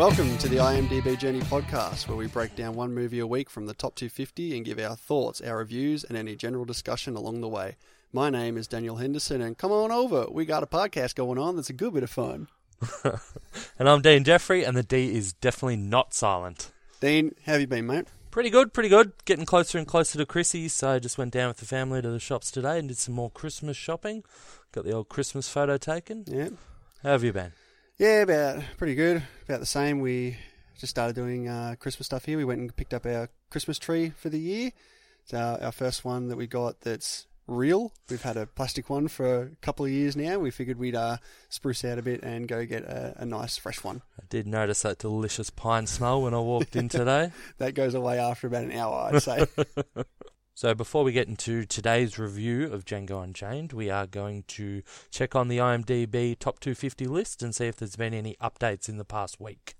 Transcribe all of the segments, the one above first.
Welcome to the IMDb Journey podcast, where we break down one movie a week from the top 250 and give our thoughts, our reviews, and any general discussion along the way. My name is Daniel Henderson, and come on over. We got a podcast going on that's a good bit of fun. and I'm Dean Jeffrey, and the D is definitely not silent. Dean, how have you been, mate? Pretty good, pretty good. Getting closer and closer to Chrissy, so I just went down with the family to the shops today and did some more Christmas shopping. Got the old Christmas photo taken. Yeah. How have you been? Yeah, about pretty good. About the same. We just started doing uh, Christmas stuff here. We went and picked up our Christmas tree for the year. It's our, our first one that we got that's real. We've had a plastic one for a couple of years now. We figured we'd uh, spruce out a bit and go get a, a nice fresh one. I did notice that delicious pine smell when I walked in today. that goes away after about an hour, I'd say. So before we get into today's review of Django Unchained, we are going to check on the IMDb top 250 list and see if there's been any updates in the past week.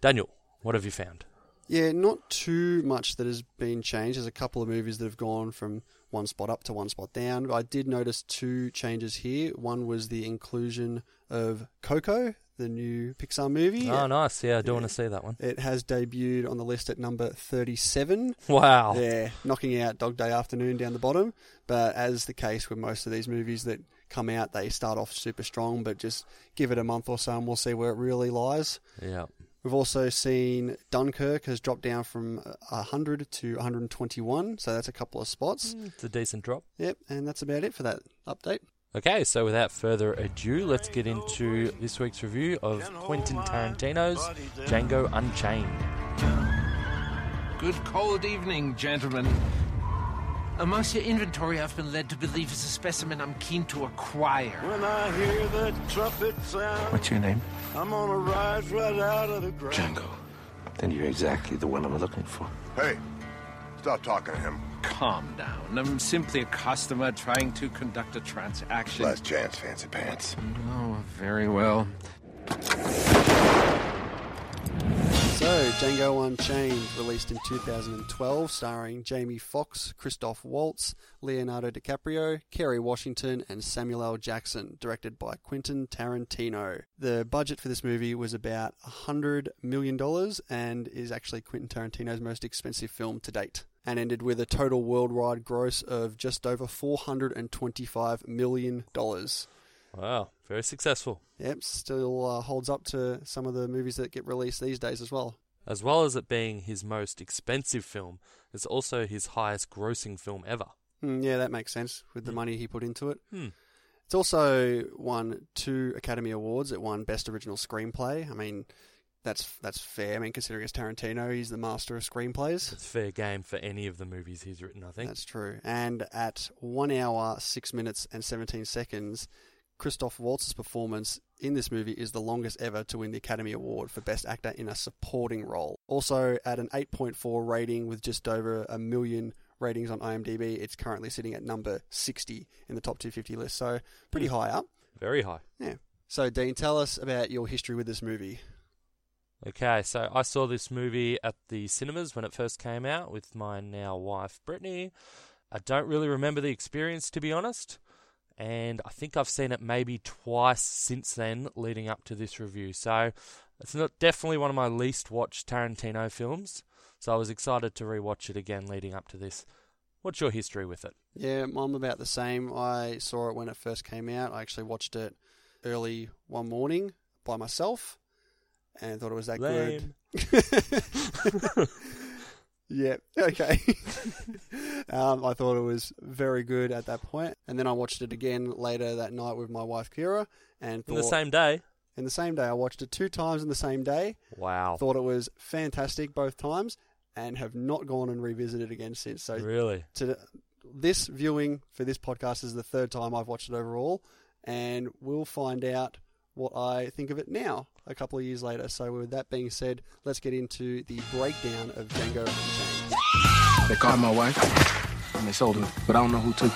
Daniel, what have you found? Yeah, not too much that has been changed. There's a couple of movies that have gone from one spot up to one spot down. I did notice two changes here. One was the inclusion of Coco, the new Pixar movie. Oh, nice. Yeah, I do yeah. want to see that one. It has debuted on the list at number 37. Wow. Yeah, knocking out Dog Day Afternoon down the bottom. But as the case with most of these movies that come out, they start off super strong, but just give it a month or so and we'll see where it really lies. Yeah. We've also seen Dunkirk has dropped down from 100 to 121, so that's a couple of spots. Mm, it's a decent drop. Yep, and that's about it for that update. Okay, so without further ado, let's get into this week's review of Quentin Tarantino's Django Unchained. Good cold evening, gentlemen. Amongst your inventory, I've been led to believe is a specimen I'm keen to acquire. When I hear the trumpet sound, What's your name? I'm gonna rise right out of the ground. Django. Then you're exactly the one I'm looking for. Hey, stop talking to him. Calm down. I'm simply a customer trying to conduct a transaction. Last chance, fancy pants. Oh, very well. So, Django Unchained, released in 2012, starring Jamie Foxx, Christoph Waltz, Leonardo DiCaprio, Kerry Washington, and Samuel L. Jackson, directed by Quentin Tarantino. The budget for this movie was about $100 million and is actually Quentin Tarantino's most expensive film to date and ended with a total worldwide gross of just over $425 million. Wow, very successful. Yep, still uh, holds up to some of the movies that get released these days as well. As well as it being his most expensive film, it's also his highest grossing film ever. Mm, yeah, that makes sense with the mm. money he put into it. Hmm. It's also won two Academy Awards. It won Best Original Screenplay. I mean, that's that's fair. I mean, considering it's Tarantino, he's the master of screenplays. It's fair game for any of the movies he's written, I think. That's true. And at one hour, six minutes, and 17 seconds, Christoph Waltz's performance in this movie is the longest ever to win the Academy Award for Best Actor in a Supporting Role. Also, at an 8.4 rating with just over a million ratings on IMDb, it's currently sitting at number 60 in the top 250 list, so pretty hmm. high up. Very high. Yeah. So, Dean, tell us about your history with this movie. Okay, so I saw this movie at the cinemas when it first came out with my now wife, Brittany. I don't really remember the experience, to be honest and I think I've seen it maybe twice since then, leading up to this review. So it's not definitely one of my least watched Tarantino films. So I was excited to rewatch it again, leading up to this. What's your history with it? Yeah, I'm about the same. I saw it when it first came out. I actually watched it early one morning by myself, and thought it was that Lame. good. Yeah. Okay. um, I thought it was very good at that point, and then I watched it again later that night with my wife Kira, and in the same day. In the same day, I watched it two times in the same day. Wow. Thought it was fantastic both times, and have not gone and revisited again since. So really, to this viewing for this podcast is the third time I've watched it overall, and we'll find out what I think of it now, a couple of years later. So, with that being said, let's get into the breakdown of Django Unchained. They caught my wife, and they sold her, but I don't know who to.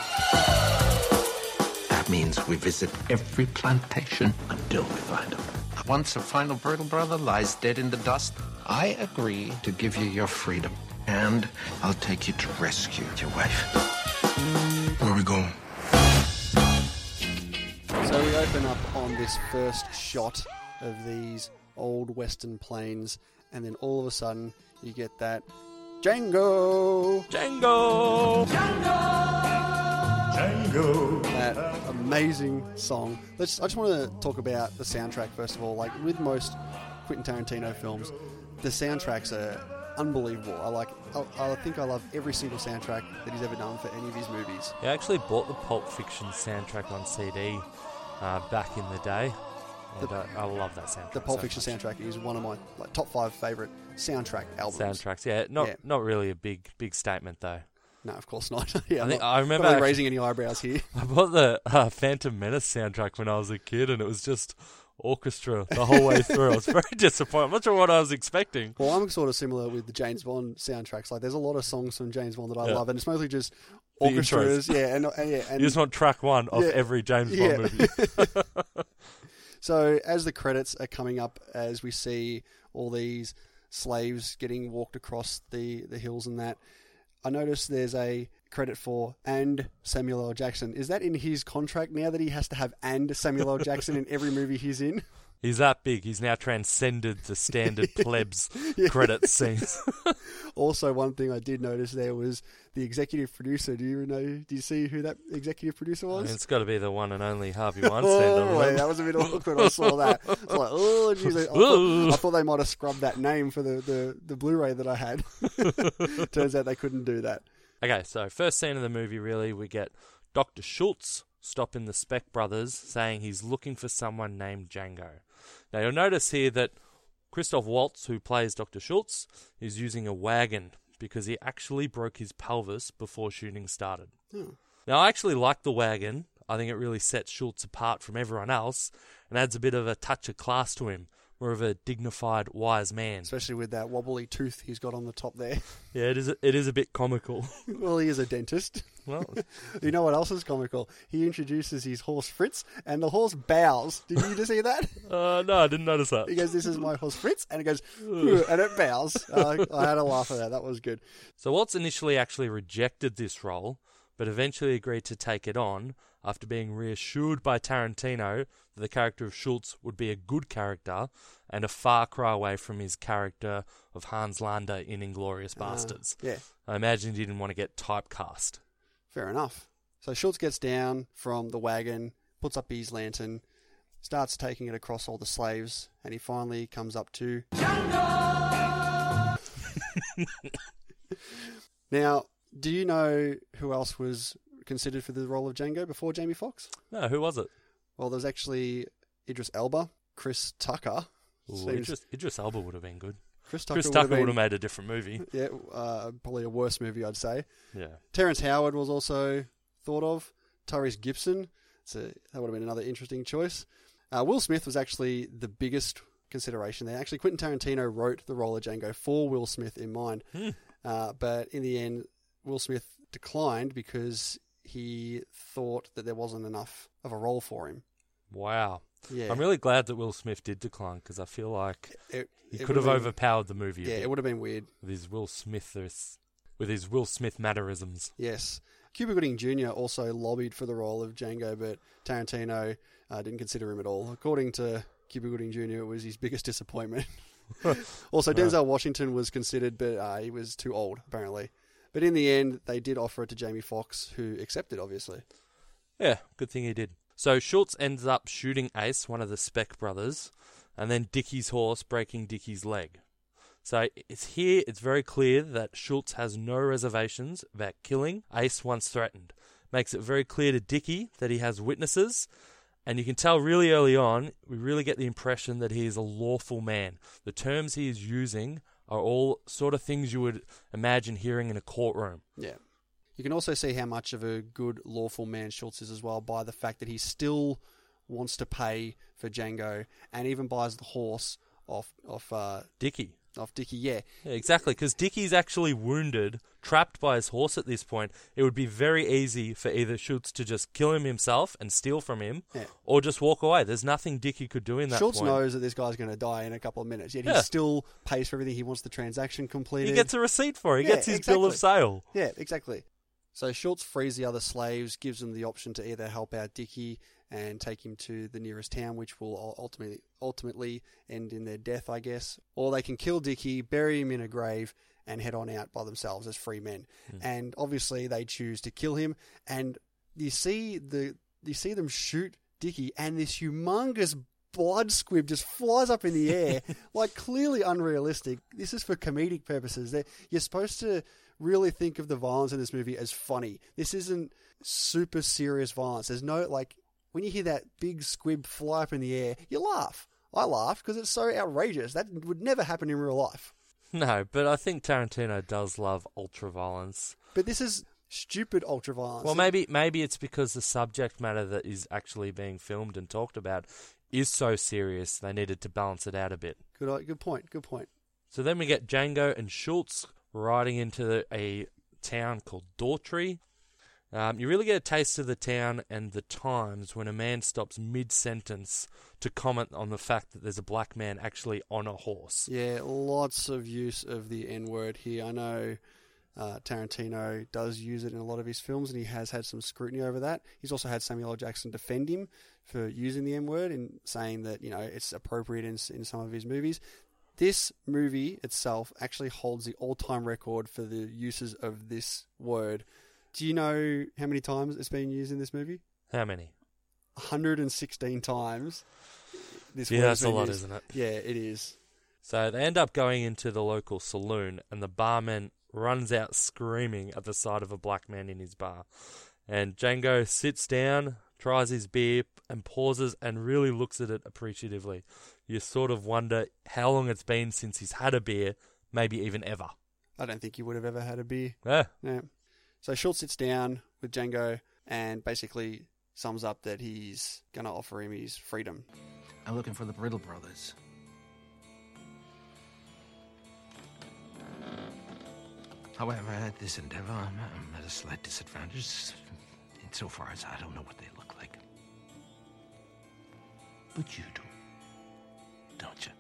That means we visit every plantation until we find him. Once a final Brittle brother lies dead in the dust, I agree to give you your freedom, and I'll take you to rescue your wife. Where are we going? So we open up on this first shot of these old western plains, and then all of a sudden you get that Django! Django! Django, Django! that amazing song. Let's. I just want to talk about the soundtrack first of all. Like with most Quentin Tarantino films, the soundtracks are unbelievable. I like. I, I think I love every single soundtrack that he's ever done for any of his movies. I actually bought the Pulp Fiction soundtrack on CD uh, back in the day. And The- uh, I love that soundtrack. The Pulp so Fiction much. soundtrack is one of my like top five favorite soundtrack albums. Soundtracks, yeah, not Yeah. not really a big big statement though. No, of course not. yeah, I think- not, I remember actually- raising any eyebrows here. I bought the uh, Phantom Menace soundtrack when I was a kid, and it was just orchestra the whole way through. I was very disappointed. I'm not sure what I was expecting. Well, I'm sort of similar with the James Bond soundtracks. Like, there's a lot of songs from James Bond that I Yeah. love, and it's mostly just Orchestras. Yeah, and, and yeah, and you just want track one of Yeah. every James Yeah. Bond movie. So as the credits are coming up, as we see all these slaves getting walked across the, the hills and that, I notice there's a credit for and Samuel L. Jackson. Is that in his contract now that he has to have and Samuel L. Jackson in every movie he's in? He's that big. He's now transcended the standard plebs credit scenes. Also, one thing I did notice there was the executive producer. Do you know? Do you see who that executive producer I was? mean, it's got to be the one and only Harvey Weinstein. I Oh, that was a bit awkward I saw that. I was like, oh, geez, I, thought, I thought they might have scrubbed that name for the, the, the Blu-ray that I had. Turns out they couldn't do that. Okay, so first scene of the movie, really, we get Dr. Schultz stopping the Speck brothers, saying he's looking for someone named Django. Now, you'll notice here that Christoph Waltz, who plays Dr. Schultz, is using a wagon because he actually broke his pelvis before shooting started. Hmm. Now, I actually like the wagon. I think it really sets Schultz apart from everyone else and adds a bit of a touch of class to him, more of a dignified, wise man. Especially with that wobbly tooth he's got on the top there. Yeah, it is. A, it is a bit comical. well, he is a dentist. well, You know what else is comical? He introduces his horse Fritz, and the horse bows. Did you just see that? uh, no, I didn't notice that. He goes, "This is my horse Fritz," and it goes, and it bows. Uh, I had a laugh at that. That was good. So Waltz initially actually rejected this role, but eventually agreed to take it on after being reassured by Tarantino that the character of Schultz would be a good character and a far cry away from his character of Hans Landa in Inglourious uh, Basterds. Yeah, I imagine he didn't want to get typecast. fair enough. So Schultz gets down from the wagon, puts up his lantern, starts taking it across all the slaves, and he finally comes up to now, do you know who else was considered for the role of Django before Jamie Foxx? No, who was it? Well, there's actually Idris Elba, Chris Tucker. Ooh, Idris, Idris Elba would have been good. Chris Tucker, Chris would, Tucker have would have made a different movie. yeah, uh, probably a worse movie, I'd say. Yeah. Terrence Howard was also thought of. Tyrese Gibson, so that would have been another interesting choice. Uh, Will Smith was actually the biggest consideration there. Actually, Quentin Tarantino wrote the role of Django for Will Smith in mind, Hmm. uh, but in the end, Will Smith declined because he thought that there wasn't enough of a role for him. Wow. Yeah, I'm really glad that Will Smith did decline because I feel like it, he it could have been- overpowered the movie. Yeah, it would have been weird. with his Will Smith with his Will Smith mannerisms. Yes. Cuba Gooding Jr. also lobbied for the role of Django, but Tarantino uh, didn't consider him at all. According to Cuba Gooding Jr., it was his biggest disappointment. also, Denzel Washington was considered, but uh, he was too old, apparently. But in the end, they did offer it to Jamie Foxx, who accepted, obviously. Yeah, good thing he did. So Schultz ends up shooting Ace, one of the Speck brothers, and then Dickie's horse breaking Dickie's leg. So it's here it's very clear that Schultz has no reservations about killing Ace once threatened. Makes it very clear to Dickie that he has witnesses, and you can tell really early on, we really get the impression that he is a lawful man. The terms he is using are all sort of things you would imagine hearing in a courtroom. Yeah. You can also see how much of a good lawful man Schultz is as well by the fact that he still wants to pay for Django and even buys the horse off off uh, Dickie. Off Dicky, Yeah, Yeah, exactly, because Dicky's actually wounded, trapped by his horse at this point. It would be very easy for either Schultz to just kill him himself and steal from him, Yeah. or just walk away. There's nothing Dicky could do in that Schultz point. knows that this guy's going to die in a couple of minutes, yet Yeah. he still pays for everything. He wants the transaction completed. He gets a receipt for it. He gets his bill of sale. yeah, exactly. So Schultz frees the other slaves, gives them the option to either help out Dicky and take him to the nearest town, which will ultimately ultimately end in their death, I guess. Or they can kill Dicky, bury him in a grave, and head on out by themselves as free men. Hmm. And obviously, they choose to kill him. And you see the you see them shoot Dicky, and this humongous blood squib just flies up in the air, like clearly unrealistic. This is for comedic purposes. They're, you're supposed to really think of the violence in this movie as funny. This isn't super serious violence. There's no like when you hear that big squib fly up in the air, you laugh. I laugh because it's so outrageous. That would never happen in real life. No, but I think Tarantino does love ultra violence. But this is stupid ultra violence. Well, maybe maybe it's because the subject matter that is actually being filmed and talked about is so serious. They needed to balance it out a bit. good, uh, good point. Good point. So then we get Django and Schultz riding into the, a town called Daughtry. Um, you really get a taste of the town and the times when a man stops mid sentence to comment on the fact that there's a black man actually on a horse. Yeah, lots of use of the N word here. I know uh, Tarantino does use it in a lot of his films, and he has had some scrutiny over that. He's also had Samuel L. Jackson defend him for using the N word and saying that you know it's appropriate in in some of his movies. This movie itself actually holds the all-time record for the uses of this word. Do you know how many times it's been used in this movie? How many? 116 times. This Yeah, that's a lot, used. isn't it? Yeah, it is. So they end up going into the local saloon, and the barman runs out screaming at the sight of a black man in his bar. And Django sits down, tries his beer, and pauses and really looks at it appreciatively. You sort of wonder how long it's been since he's had a beer, maybe even ever. I don't think he would have ever had a beer. Yeah, Yeah. So Schultz sits down with Django and basically sums up that he's going to offer him his freedom. I'm looking for the Brittle brothers. However, at this endeavor, I'm, I'm at a slight disadvantage insofar as I don't know what they look like. But you do, don't you?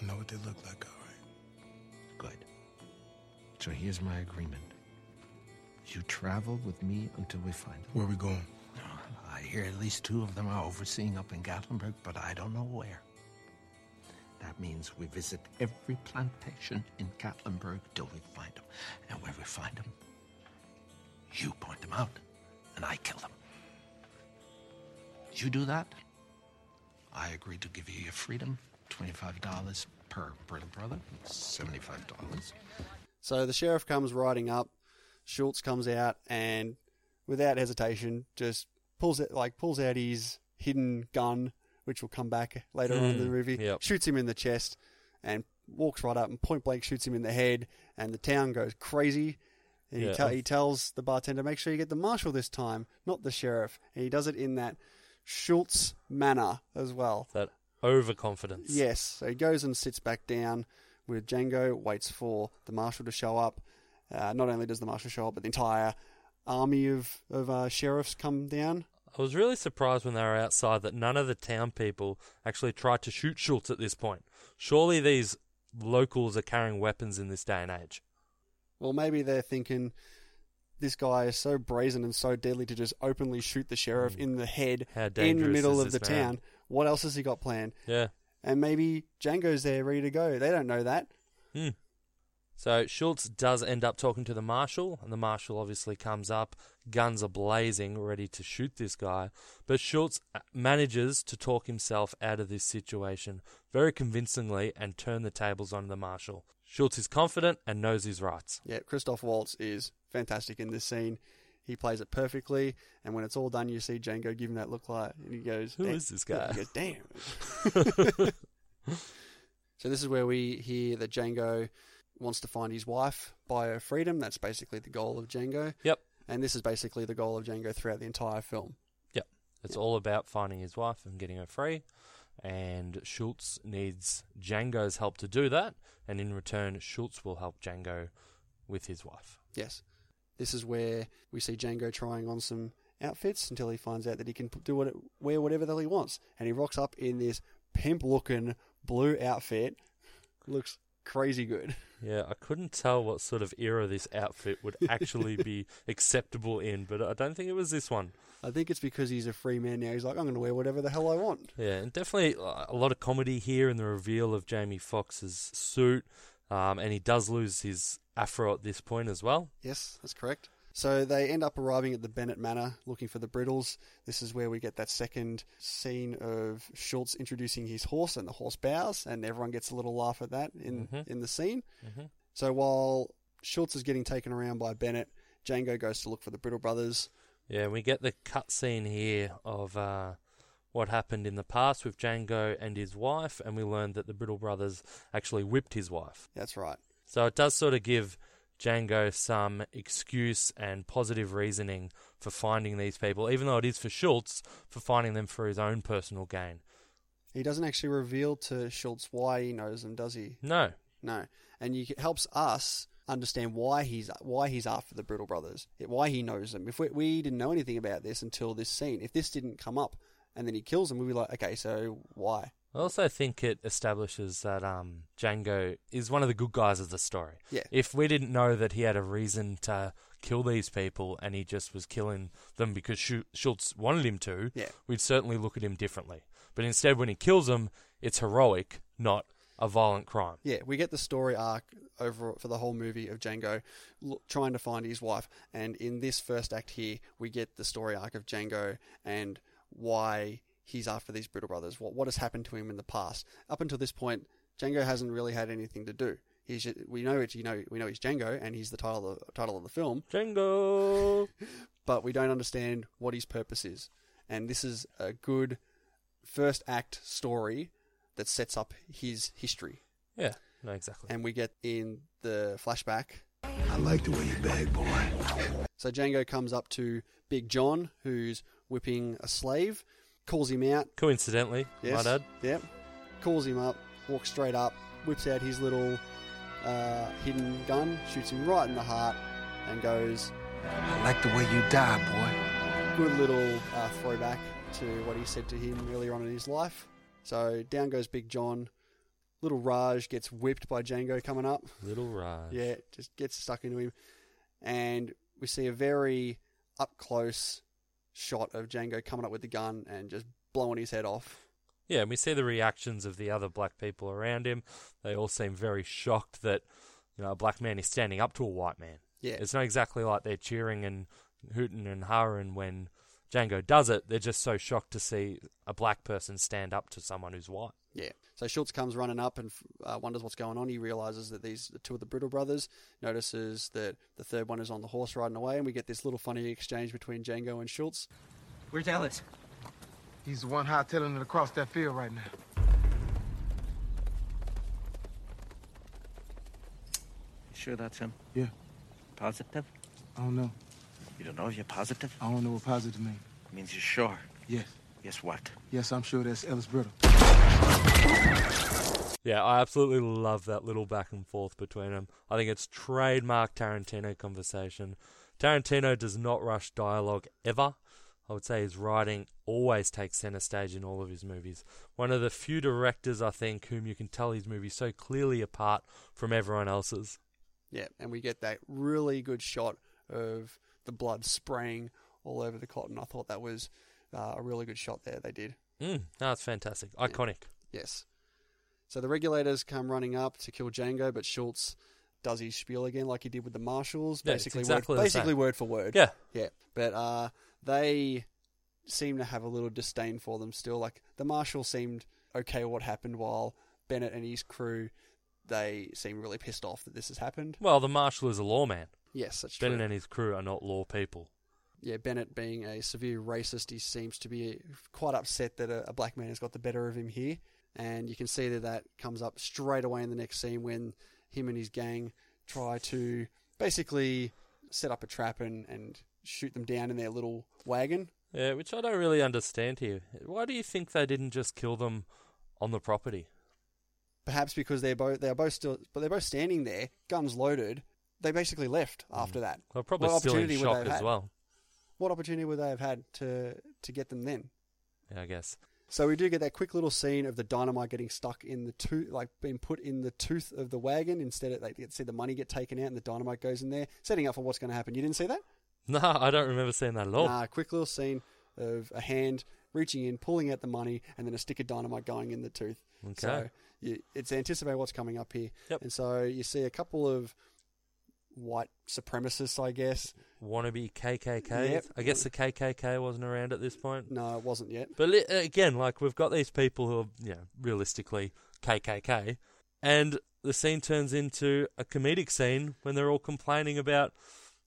I know what they look like, all right. Good. So here's my agreement. You travel with me until we find them. Where we going? Uh, I hear at least two of them are overseeing up in Gatlinburg, but I don't know where. That means we visit every plantation in Gatlinburg till we find them. And where we find them, you point them out, and I kill them. You do that, I agree to give you your freedom, $25 per Brittle Brother, $75. So the sheriff comes riding up. Schultz comes out and, without hesitation, just pulls it like pulls out his hidden gun, which will come back later on in the Mm, movie. yep. Shoots him in the chest and walks right up and point blank shoots him in the head. And the town goes crazy. And he, Yeah. he tells the bartender, "Make sure you get the marshal this time, not the sheriff." And he does it in that Schultz manner as well. that overconfidence. Yes. So he goes and sits back down with Django, waits for the marshal to show up. Uh, not only does the marshal show up, but the entire army of, of uh, sheriffs come down. I was really surprised when they were outside that none of the town people actually tried to shoot Schultz at this point. Surely these locals are carrying weapons in this day and age. Well, maybe they're thinking this guy is so brazen and so deadly to just openly shoot the sheriff in the head in the middle of the man? town. What else has he got planned? Yeah. And maybe Django's there ready to go. They don't know that. Hmm. So Schultz does end up talking to the marshal, and the marshal obviously comes up, guns are blazing, ready to shoot this guy. But Schultz uh, manages to talk himself out of this situation very convincingly and turn the tables on the marshal. Schultz is confident and knows his rights. Yeah, Christoph Waltz is fantastic in this scene. He plays it perfectly, and when it's all done, you see Django give him that look like, and he goes, Who is this guy? He goes, "Damn." so this is where we hear that Django wants to find his wife, buy her freedom. That's basically the goal of Django, Yep. and this is basically the goal of Django throughout the entire film. Yep. It's all about finding his wife and getting her free. And Schultz needs Django's help to do that. And in return, Schultz will help Django with his wife. Yes, this is where we see Django trying on some outfits until he finds out that he can do what wear whatever the hell he wants, and he rocks up in this pimp-looking blue outfit. Looks crazy good. Yeah, I couldn't tell what sort of era this outfit would actually be acceptable in, but I don't think it was this one. I think it's because he's a free man now. He's like, I'm going to wear whatever the hell I want. Yeah, and definitely a lot of comedy here in the reveal of Jamie Foxx's suit, um, and he does lose his afro at this point as well. Yes, that's correct. So they end up arriving at the Bennett Manor looking for the Brittles. This is where we get that second scene of Schultz introducing his horse and the horse bows, and everyone gets a little laugh at that in, Mhm. in the scene. Mhm. So while Schultz is getting taken around by Bennett, Django goes to look for the Brittle brothers. Yeah, and we get the cut scene here of uh, what happened in the past with Django and his wife, and we learned that the Brittle brothers actually whipped his wife. That's right. So it does sort of give Django some excuse and positive reasoning for finding these people, even though it is for Schultz for finding them for his own personal gain. He doesn't actually reveal to Schultz why he knows them, does he? No, No, and it helps us understand why he's why he's after the Brittle brothers, why he knows them. If we, we didn't know anything about this until this scene, if this didn't come up and then he kills them, we'd be like, okay, so why? I also think it establishes that um, Django is one of the good guys of the story. Yeah. If we didn't know that he had a reason to kill these people and he just was killing them because Schultz wanted him to, Yeah. we'd certainly look at him differently. But instead, when he kills them, it's heroic, not a violent crime. Yeah, we get the story arc over for the whole movie of Django trying to find his wife, and in this first act here, we get the story arc of Django and why he's after these Brittle brothers. What what has happened to him in the past? Up until this point, Django hasn't really had anything to do. He's we know it's you know we know he's Django, and he's the title of the title of the film, Django! but we don't understand what his purpose is. And this is a good first act story that sets up his history. Yeah, no, exactly. and we get in the flashback. I like the way you bag, boy. So Django comes up to Big John, who's whipping a slave, calls him out. Coincidentally, Yes. my dad. Yep. Calls him up, walks straight up, whips out his little uh, hidden gun, shoots him right in the heart, and goes, I like the way you die, boy. good little uh, throwback to what he said to him earlier on in his life. So down goes Big John. Little Raj gets whipped by Django coming up. Little Raj. Yeah, just gets stuck into him. And we see a very up close shot of Django coming up with the gun and just blowing his head off. Yeah, and we see the reactions of the other black people around him. They all seem very shocked that you know a black man is standing up to a white man. Yeah. It's not exactly like they're cheering and hooting and harring when Django does it. They're just so shocked to see a black person stand up to someone who's white. Yeah. So Schultz comes running up and uh, wonders what's going on. He realizes that these are two of the Brittle brothers. Notices that the third one is on the horse riding away, and we get this little funny exchange between Django and Schultz. Where's Ellis? He's the one hightailing it across that field right now. You sure that's him? Yeah, Positive? I don't know. You don't know if you're positive? I don't know what positive means. means you're sure. Yes, Yes, what? yes, I'm sure that's Ellis Brittle. Yeah, I absolutely love that little back and forth between them. I think it's trademark Tarantino conversation. Tarantino does not rush dialogue ever. I would say his writing always takes center stage in all of his movies. One of the few directors, I think, whom you can tell his movies so clearly apart from everyone else's. Yeah, and we get that really good shot of the blood spraying all over the cotton. I thought that was uh, a really good shot there. They did. Mm, no, it's fantastic. Iconic. Yes. So the regulators come running up to kill Django, but Schultz does his spiel again, like he did with the marshals. Yeah, basically, exactly word, basically same. word for word. Yeah. yeah. But uh, they seem to have a little disdain for them still. Like the marshal seemed okay with what happened, while Bennett and his crew they seem really pissed off that this has happened. Well, the marshal is a lawman. Yes, that's true. Bennett and his crew are not law people. yeah, Bennett being a severe racist, he seems to be quite upset that a, a black man has got the better of him here. And you can see that that comes up straight away in the next scene when him and his gang try to basically set up a trap and, and shoot them down in their little wagon. Yeah, which I don't really understand here. Why do you think they didn't just kill them on the property? Perhaps because they're both they're both still, but they're both standing there, guns loaded. They basically left mm. after that. They're probably What still in opportunity would shock they have as had? well. What opportunity would they have had to to get them then? Yeah, I guess. So we do get that quick little scene of the dynamite getting stuck in the tooth, like being put in the tooth of the wagon. Instead, of, they get see the money get taken out and the dynamite goes in there, setting up for what's going to happen. You didn't see that? No, I don't remember seeing that at all. Nah, quick little scene of a hand reaching in, pulling out the money, and then a stick of dynamite going in the tooth. Okay. So you, it's anticipate what's coming up here. Yep. And so you see a couple of white supremacists, I guess. Wannabe KKK. Yep. I guess the KKK wasn't around at this point. No, it wasn't yet. But li- uh, again, like we've got these people who are, you know, realistically KKK, and the scene turns into a comedic scene when they're all complaining about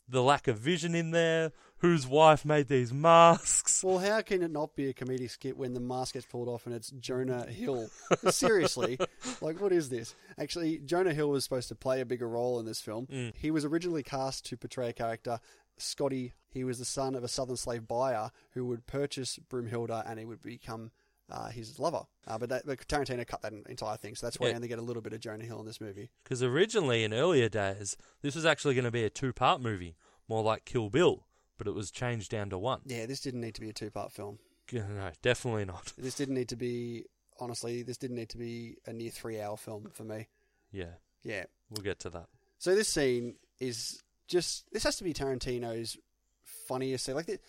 the lack of vision in there. Whose wife made these masks? Well, how can it not be a comedic skit when the mask gets pulled off and it's Jonah Hill? Seriously, like what is this? Actually, Jonah Hill was supposed to play a bigger role in this film. Mm. He was originally cast to portray a character, Scotty. He was the son of a southern slave buyer who would purchase Broomhilda and he would become uh, his lover. Uh, but, that, but Tarantino cut that entire thing, so that's why Yeah. you only get a little bit of Jonah Hill in this movie. Because originally, in earlier days, this was actually going to be a two-part movie, more like Kill Bill, but it was changed down to one. Yeah, this didn't need to be a two-part film. No, definitely not. This didn't need to be. Honestly, this didn't need to be a near three-hour film for me. Yeah, Yeah, we'll get to that. So this scene is just this has to be Tarantino's funniest scene. Like this,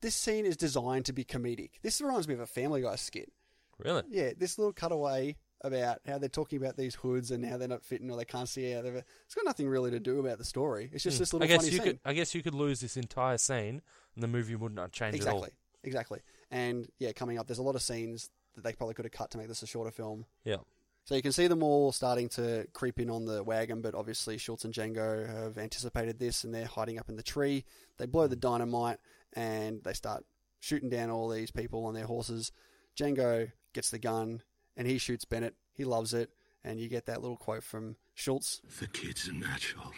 this scene is designed to be comedic. This reminds me of a Family Guy skit. Really? Yeah, this little cutaway about how they're talking about these hoods and how they're not fitting or they can't see out of it. It's got nothing really to do about the story. It's just Hmm. this little I guess funny you scene. could. I guess you could lose this entire scene, and the movie would not change at all. exactly, exactly. And yeah, coming up, there's a lot of scenes that they probably could have cut to make this a shorter film. Yeah. So you can see them all starting to creep in on the wagon, but obviously Schultz and Django have anticipated this and they're hiding up in the tree. They blow the dynamite and they start shooting down all these people on their horses. Django gets the gun and he shoots Bennett. He loves it. And you get that little quote from Schultz. The kid's a natural.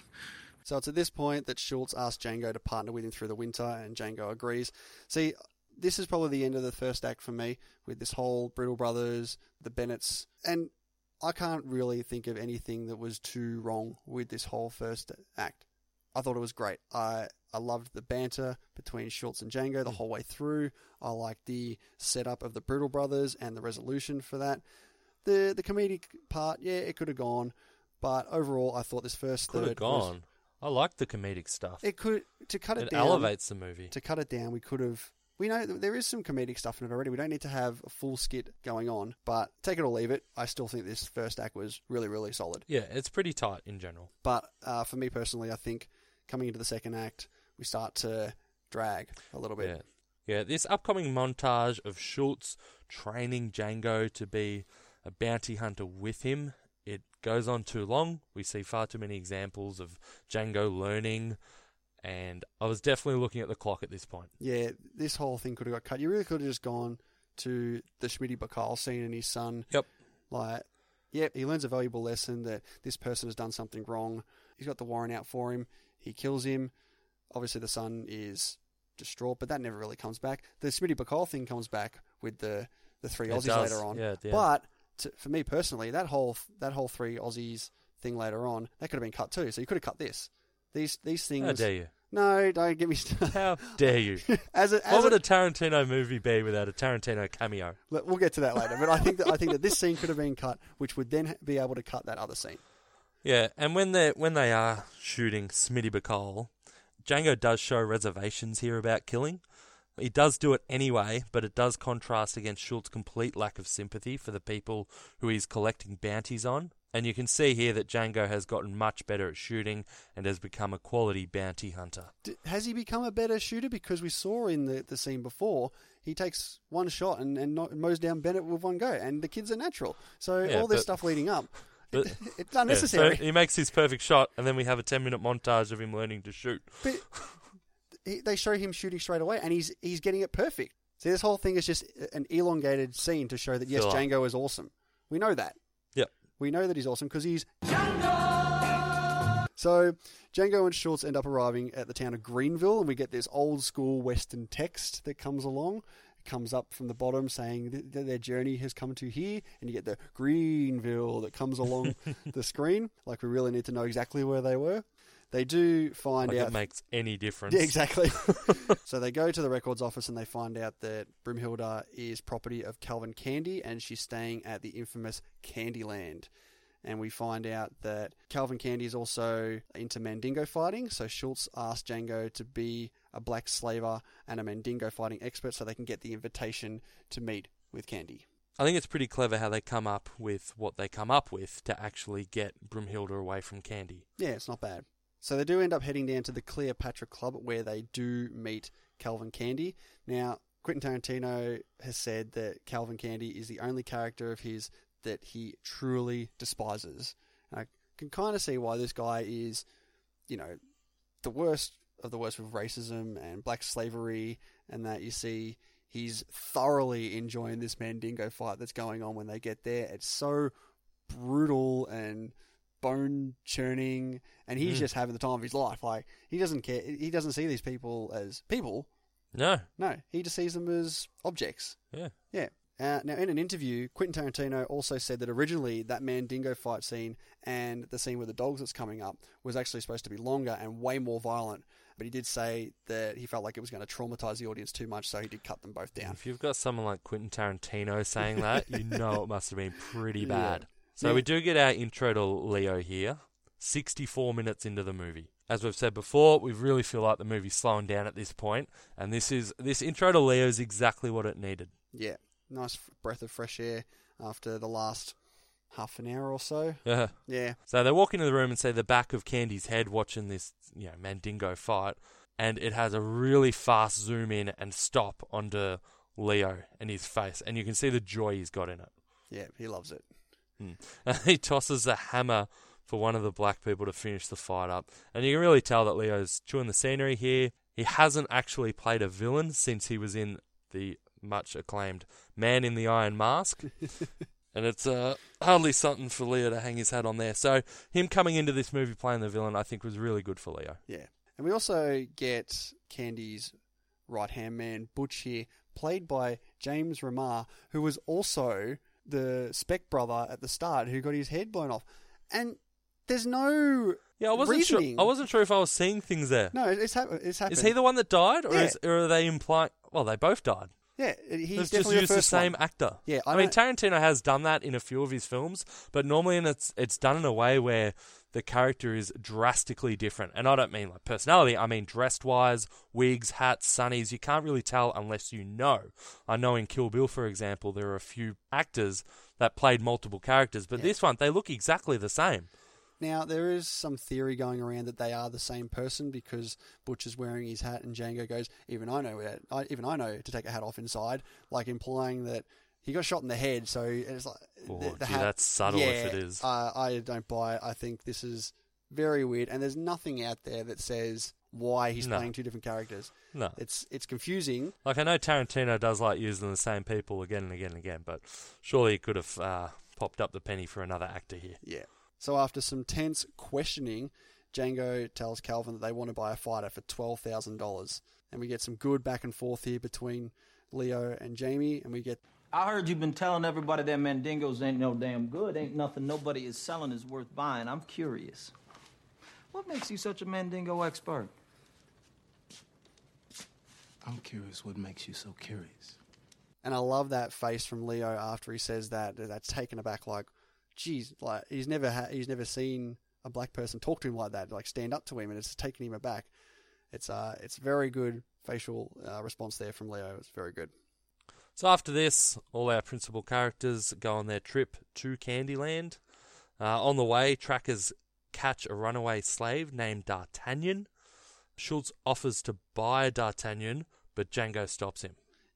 So it's at this point that Schultz asks Django to partner with him through the winter, and Django agrees. See, this is probably the end of the first act for me with this whole Brittle Brothers, the Bennetts, and I can't really think of anything that was too wrong with this whole first act. I thought it was great. I I loved the banter between Schultz and Django the whole way through. I liked the setup of the Brittle Brothers and the resolution for that. The the comedic part, yeah, it could have gone, but overall, I thought this first Could third have was- gone. I like the comedic stuff. it could to cut it, It down. elevates the movie. To cut it down, we could have. We know there is some comedic stuff in it already. We don't need to have a full skit going on, but take it or leave it. I still think this first act was really, really solid. Yeah, it's pretty tight in general. But uh, for me personally, I think coming into the second act, we start to drag a little bit. Yeah. Yeah, this upcoming montage of Schultz training Django to be a bounty hunter with him, it goes on too long. We see far too many examples of Django learning, and I was definitely looking at the clock at this point. Yeah, this whole thing could have got cut. You really could have just gone to the Schmitty Bacall scene and his son. Yep. Like, yep, he learns a valuable lesson that this person has done something wrong. He's got the warrant out for him. He kills him. Obviously, the son is distraught, but that never really comes back. The Smitty Bacall thing comes back with the, the three Aussies does, later on. yeah, at the end. but to, for me personally, that whole that whole three Aussies thing later on that could have been cut too. So you could have cut this. These these things. How dare you? No, don't get me started. How dare you? as a, what as would a, a Tarantino movie be without a Tarantino cameo? Look, We'll get to that later, but I think that I think that this scene could have been cut, which would then be able to cut that other scene. Yeah, and when they when they are shooting Smitty Bacall, Django does show reservations here about killing. He does do it anyway, but it does contrast against Schultz's complete lack of sympathy for the people who he's collecting bounties on. And you can see here that Django has gotten much better at shooting and has become a quality bounty hunter. D- has he become a better shooter? Because we saw in the, the scene before, he takes one shot and, and not, mows down Bennett with one go, and the kid's a natural. So Yeah, all this but- stuff leading up, But- it, it's Yeah, unnecessary. so he makes his perfect shot, and then we have a 10 minute montage of him learning to shoot. but he, they show him shooting straight away, and he's he's getting it perfect. See, this whole thing is just an elongated scene to show that yes. Django is awesome. We know that. Yep. We know that he's awesome because he's Django. So Django and Schultz end up arriving at the town of Greenville, and we get this old school Western text that comes along. Comes up from the bottom saying that their journey has come to here, and you get the Greenville that comes along the screen. Like we really need to know exactly where they were. They do find Like out it makes any difference. Yeah, exactly. so they go to the records office and they find out that Broomhilda is property of Calvin Candie and she's staying at the infamous Candyland. And we find out that Calvin Candie is also into Mandingo fighting. So Schultz asked Django to be a black slaver and a Mandingo fighting expert so they can get the invitation to meet with Candie. I think it's pretty clever how they come up with what they come up with to actually get Broomhilda away from Candie. Yeah, it's not bad. So they do end up heading down to the Cleopatra Club where they do meet Calvin Candie. Now, Quentin Tarantino has said that Calvin Candie is the only character of his that he truly despises. And I can kind of see why this guy is, you know, the worst of the worst with racism and black slavery, and that you see he's thoroughly enjoying this Mandingo fight that's going on when they get there. It's so brutal and bone churning, and he's Mm. just having the time of his life. Like he doesn't care. He doesn't see these people as people. No. No, he just sees them as objects. Yeah. Yeah. Uh, now, in an interview, Quentin Tarantino also said that originally that Mandingo fight scene and the scene with the dogs that's coming up was actually supposed to be longer and way more violent. But he did say that he felt like it was going to traumatize the audience too much, so he did cut them both down. If you've got someone like Quentin Tarantino saying that, you know it must have been pretty Yeah. bad. So Yeah. we do get our intro to Leo here, 64 minutes into the movie. As we've said before, we really feel like the movie's slowing down at this point, and this is this intro to Leo is exactly what it needed. Yeah, nice breath of fresh air after the last half an hour or so. Yeah. Yeah, So they walk into the room and see the back of Candie's head watching this, you know, Mandingo fight, and it has a really fast zoom in and stop onto Leo and his face, and you can see the joy he's got in it. yeah, he loves it. Hmm. And he tosses a hammer for one of the black people to finish the fight up, and you can really tell that Leo's chewing the scenery here. He hasn't actually played a villain since he was in the much acclaimed Man in the Iron Mask. And it's uh, hardly something for Leo to hang his hat on there. So him coming into this movie playing the villain, I think, was really good for Leo. Yeah. And we also get Candie's right hand man, Butch, here, played by James Remar, who was also the Speck brother at the start who got his head blown off. And there's no. Yeah, I wasn't sure. I wasn't sure if I was seeing things there. No, it's, hap- it's happened. Is he the one that died, or, Yeah. is, or are they implying? Well, they both died. Yeah, he's Let's just definitely use the the first same one. actor. Yeah, I, I mean Tarantino has done that in a few of his films, but normally it's it's done in a way where the character is drastically different. And I don't mean like personality, I mean dressed wise, wigs, hats, sunnies. You can't really tell unless you know. I know in Kill Bill, for example, there are a few actors that played multiple characters, but Yeah. this one they look exactly the same. Now, there is some theory going around that they are the same person because Butch is wearing his hat and Django goes, even I know that, I, even I know to take a hat off inside, like implying that he got shot in the head, so it's like... Oh, the, the gee, hat, that's subtle if yeah, it is. Uh, I don't buy it. I think this is very weird, and there's nothing out there that says why he's No. playing two different characters. No. It's it's confusing. Like I know Tarantino does like using the same people again and again and again, but surely he could have uh, popped up the penny for another actor here. Yeah. So after some tense questioning, Django tells Calvin that they want to buy a fighter for twelve thousand dollars, and we get some good back and forth here between Leo and Jamie, and we get I heard you've been telling everybody that Mandingos ain't no damn good. Ain't nothing nobody is selling is worth buying. I'm curious. What makes you such a Mandingo expert? I'm curious what makes you so curious. And I love that face from Leo after he says that. That's taken aback, like, geez, like he's never ha- he's never seen a black person talk to him like that, like stand up to him, and it's taken him aback. It's uh, it's very good facial uh, response there from Leo. It's very good. So after this, all our principal characters go on their trip to Candyland. Uh, on the way, trackers catch a runaway slave named D'Artagnan. Schultz offers to buy D'Artagnan, but Django stops him.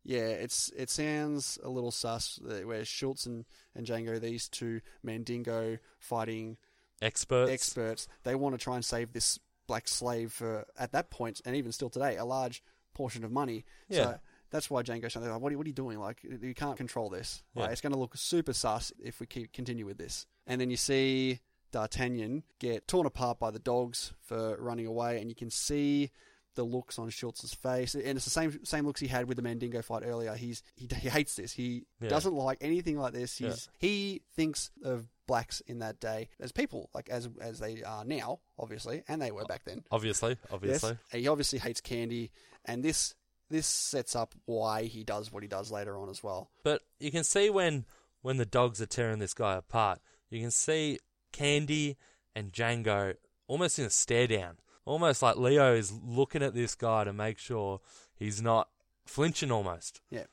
Yeah, it's it sounds a little sus where Schultz and, and Django, these two Mandingo fighting Experts. experts, they want to try and save this black slave for at that point and even still today a large portion of money. Yeah. So that's why Django's like, what are, you, what are you doing? Like you can't control this. Yeah. Like, it's going to look super sus if we keep continue with this. And then you see D'Artagnan get torn apart by the dogs for running away, and you can see the looks on Schultz's face, and it's the same same looks he had with the Mandingo fight earlier. He's he, he hates this. He Yeah. doesn't like anything like this. He's he thinks of blacks in that day as people, like as as they are now, obviously, and they were back then. Obviously, obviously. Yes. He obviously hates Candie, and this this sets up why he does what he does later on as well. But you can see when when the dogs are tearing this guy apart, you can see Candie and Django almost in a stare down. Almost like Leo is looking at this guy to make sure he's not flinching almost. Yeah.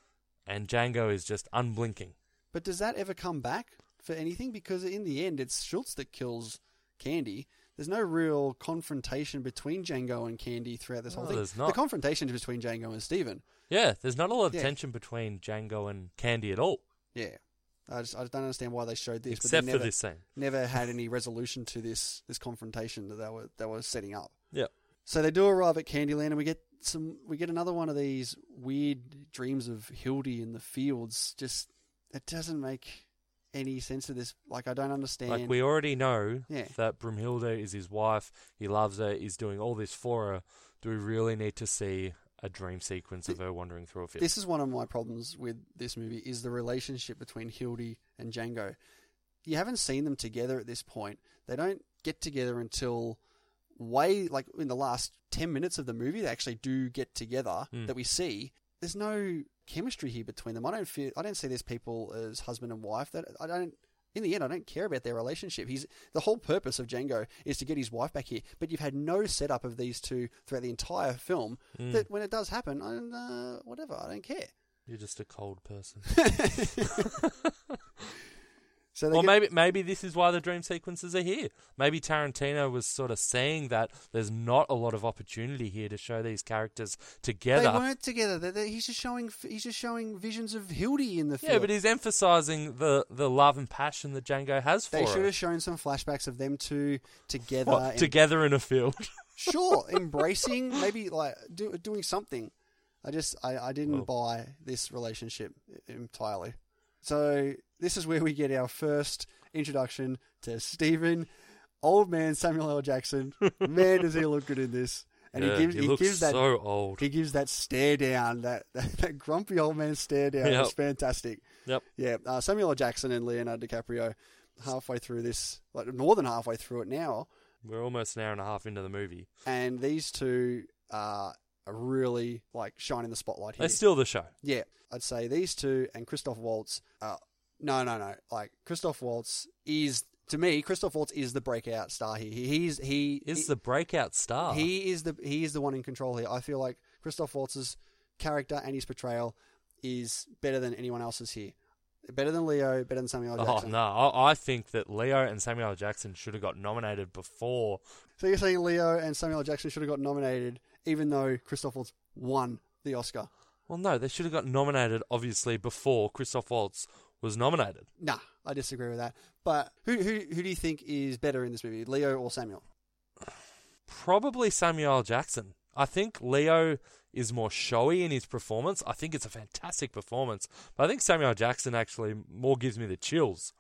And Django is just unblinking. But does that ever come back for anything? Because in the end, it's Schultz that kills Candie. There's no real confrontation between Django and Candie throughout this No, whole thing. there's not. The confrontation is between Django and Steven. Yeah, there's not a lot of Yeah. tension between Django and Candie at all. Yeah. I just I just don't understand why they showed this, Except but for they never, this scene. never had any resolution to this this confrontation that they were they were setting up. Yeah. So they do arrive at Candyland, and we get some. We get another one of these weird dreams of Hildy in the fields. Just it doesn't make any sense of this. Like I don't understand. Like we already know Yeah. that Broomhilda is his wife. He loves her. He's doing all this for her. Do we really need to see a dream sequence of her wandering through a field? This is one of my problems with this movie is the relationship between Hildy and Django. You haven't seen them together at this point. They don't get together until way like in the last 10 minutes of the movie they actually do get together Hmm. that we see. There's no chemistry here between them. I don't feel I don't see these people as husband and wife. That I don't in the end, I don't care about their relationship. He's the whole purpose of Django is to get his wife back here, but you've had no setup of these two throughout the entire film. Hmm. That when it does happen, I, don't uh, whatever, I don't care. You're just a cold person. So Or get- maybe maybe this is why the dream sequences are here. Maybe Tarantino was sort of saying that there's not a lot of opportunity here to show these characters together. they weren't together. They- they- he's just showing he's just showing visions of Hildy in the film. Yeah, but he's emphasizing the, the love and passion that Django has for her. they her. should have shown some flashbacks of them two together. What, and- together in a field. sure, embracing, maybe like do, doing something. I just I, I didn't buy this relationship entirely. So this is where we get our first introduction to Stephen, old man Samuel L. Jackson. Man, does he look good in this? And Yeah, he gives he he, looks gives that so old. He gives that stare down, that that, that grumpy old man stare down. Yep. It's fantastic. Yep. Yeah, uh, Samuel L. Jackson and Leonardo DiCaprio, halfway through this, like more than halfway through it now, We're almost an hour and a half into the movie. and these two are are really like shining the spotlight here. They steal the show. Yeah, I'd say these two and Christoph Waltz. Uh, no, no, no. Like Christoph Waltz is to me, Christoph Waltz is the breakout star here. He, he's he Is he, the breakout star. he is the he is the one in control here. I feel like Christoph Waltz's character and his portrayal is better than anyone else's here. Better than Leo, better than Samuel. Oh Jackson. no! I, I think that Leo and Samuel Jackson should have got nominated before. So you're saying Leo and Samuel Jackson should have got nominated, even though Christoph Waltz won the Oscar? Well, no, they should have got nominated obviously before Christoph Waltz was nominated. Nah, I disagree with that. But who who who do you think is better in this movie, Leo or Samuel? Probably Samuel Jackson. I think Leo is more showy in his performance. I think it's a fantastic performance, but I think Samuel Jackson actually more gives me the chills.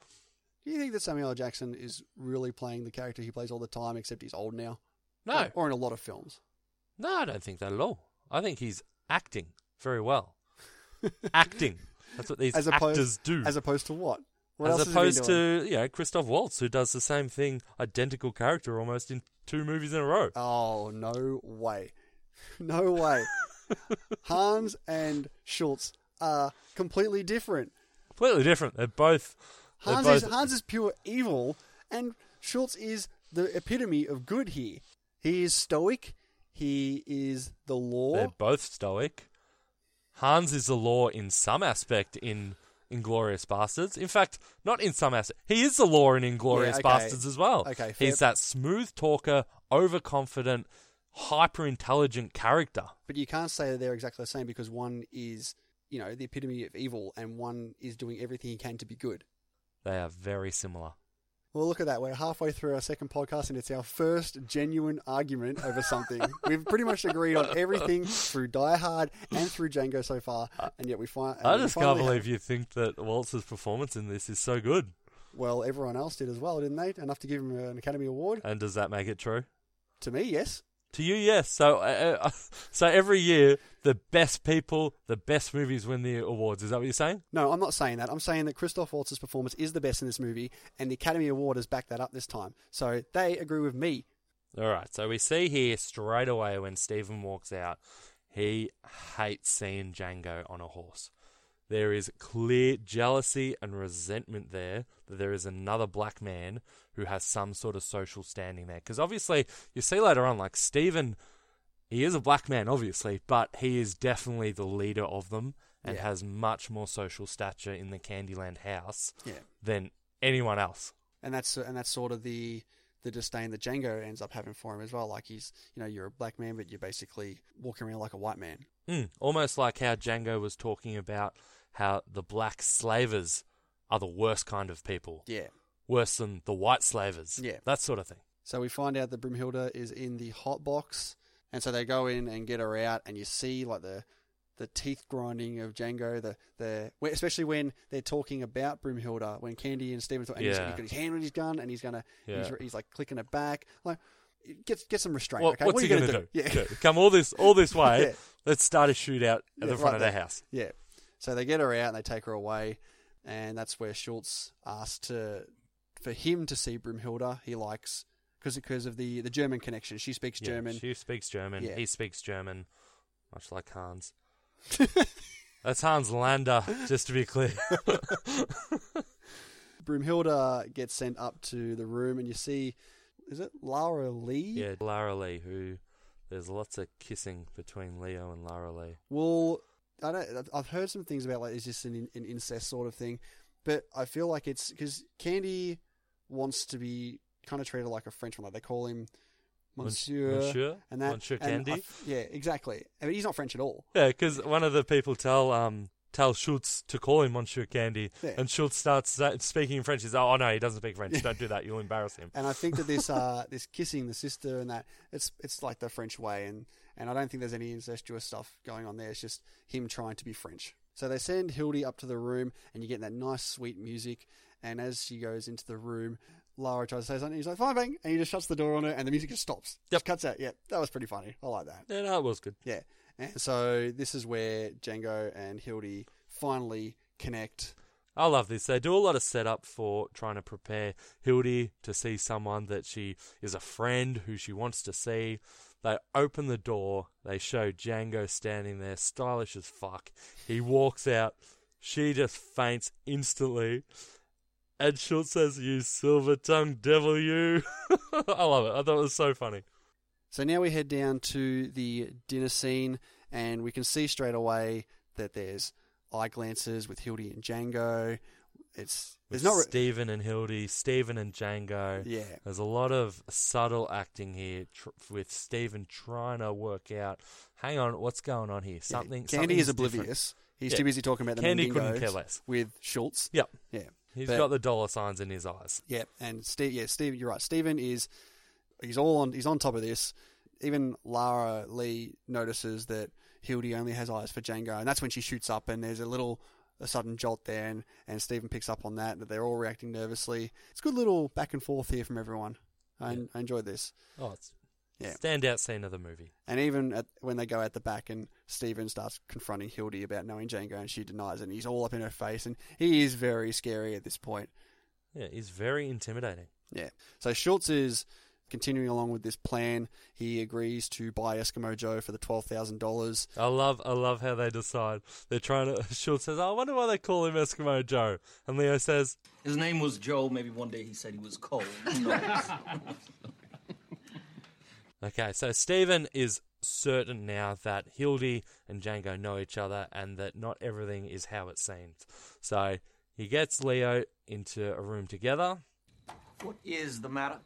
Do you think that Samuel Jackson is really playing the character he plays all the time, except he's old now? No, Or, or in a lot of films. No, I don't think that at all. I think he's acting very well. acting. That's what these As opposed, actors do. As opposed to what? What as else has he been opposed to you know Christoph Waltz, who does the same thing, identical character almost in two movies in a row. Oh, no way. No way. Hans and Schultz are completely different. Completely different. They're both. They're Hans, both is, Hans is pure evil, and Schultz is the epitome of good here. He is stoic. He is the law. They're both stoic. Hans is the law in some aspect in Inglourious Basterds. In fact, not in some aspect. He is the law in Inglourious okay. Basterds as well. Okay, fair- He's that smooth talker, overconfident, hyper intelligent character. But you can't say that they're exactly the same because one is, you know, the epitome of evil, and one is doing everything he can to be good. They are very similar. Well, look at that. We're halfway through our second podcast, and it's our first genuine argument over something. We've pretty much agreed on everything through Die Hard and through Django so far, and yet we find. I just can't believe you think that Waltz's performance in this is so good. Well, everyone else did as well, didn't they? Enough to give him an Academy Award. And does that make it true? To me, yes. To you, yes. So, uh, uh, so every year, the best people, the best movies win the awards. Is that what you're saying? No, I'm not saying that. I'm saying that Christoph Waltz's performance is the best in this movie, and the Academy Award has backed that up this time. So they agree with me. All right. So we see here straight away when Stephen walks out, he hates seeing Django on a horse. There is clear jealousy and resentment there that there is another black man who has some sort of social standing there. Because obviously, you see later on, like Stephen, he is a black man, obviously, but he is definitely the leader of them and Yeah. has much more social stature in the Candyland house Yeah. than anyone else. and that's and that's sort of the the disdain that Django ends up having for him as well. Like he's, you know, you're a black man, but you're basically walking around like a white man. Mm, almost like how Django was talking about how the black slavers are the worst kind of people. Yeah. Worse than the white slavers. Yeah. That sort of thing. So we find out that Broomhilda is in the hot box, and so they go in and get her out, and you see like the the teeth grinding of Django, the the especially when they're talking about Broomhilda, when Candie and Stephen talk, and he's, Yeah. he's got his hand on his gun, and he's gonna he's, Yeah. he's like clicking it back, like get get some restraint. What, okay, what's what are he you going gonna, to do? Yeah. Yeah, Come all this all this way. Yeah. Let's start a shootout at the front of their house. Yeah. So they get her out and they take her away, and that's where Schultz asks to for him to see Broomhilda. He likes because because of the the German connection. She speaks Yeah, German. She speaks German. Yeah. He speaks German, much like Hans. That's Hans Landa, just to be clear. Broomhilda gets sent up to the room, and you see, is it Lara Lee? yeah, Lara Lee, who there's lots of kissing between Leo and Lara Lee. Well, I don't. I've- I've heard some things about like is this an, an incest sort of thing, but I feel like it's because Candie wants to be kind of treated like a Frenchman. Like they call him Monsieur, Monsieur? and that Monsieur and I Candie? yeah, exactly. I mean, he's not French at all. Yeah, because one of the people tell um tell Schultz to call him Monsieur Candie, Yeah. and Schultz starts speaking in French. He's oh, oh no, he doesn't speak French. Don't do that. You'll embarrass him. And I think that this uh this kissing the sister and that it's it's like the French way and and I don't think there's any incestuous stuff going on there. It's just him trying to be French. So they send Hildy up to the room and you get that nice sweet music and as she goes into the room Lara tries to say something, he's like, fine, bang, and he just shuts the door on her, and the music just stops. Just cuts out. Yeah, that was pretty funny. I like that. Yeah, no, it was good. Yeah. And so this is where Django and Hildy finally connect. I love this. They do a lot of setup for trying to prepare Hildy to see someone that she is a friend who she wants to see. They open the door. They show Django standing there, stylish as fuck. He walks out. She just faints instantly. And Schultz says, You silver tongued devil, you. I love it. I thought it was so funny. So now we head down to the dinner scene, and we can see straight away that there's eye glances with Hildy and Django. It's there's not re- Stephen and Hildy, Stephen and Django. Yeah. There's a lot of subtle acting here tr- with Stephen trying to work out. Hang on, what's going on here? Something. Candie is something's different. oblivious. He's Yeah. too busy talking about the Candie couldn't care less. with Schultz. Yep. Yeah. He's But- got the dollar signs in his eyes. Yeah, and Steve, yeah, Steve, you're right. Stephen is he's all on he's on top of this. Even Lara Lee notices that Hildy only has eyes for Django, and that's when she shoots up, and there's a little a sudden jolt there, and, and Stephen picks up on that that they're all reacting nervously. It's a good little back and forth here from everyone. I, I enjoyed this. Oh, it's Yeah. standout scene of the movie. And even at, when they go out the back and Stephen starts confronting Hildy about knowing Django and she denies it and he's all up in her face and he is very scary at this point. Yeah, he's very intimidating. Yeah. So Schultz is continuing along with this plan. He agrees to buy Eskimo Joe for the twelve thousand dollars. I love, I love how they decide. They're trying to. Schultz says, "I wonder why they call him Eskimo Joe," and Leo says, His name was Joe. Maybe one day he said he was cold. Okay, so Stephen is certain now that Hildy and Django know each other and that not everything is how it seems. So he gets Leo into a room together. what is the matter?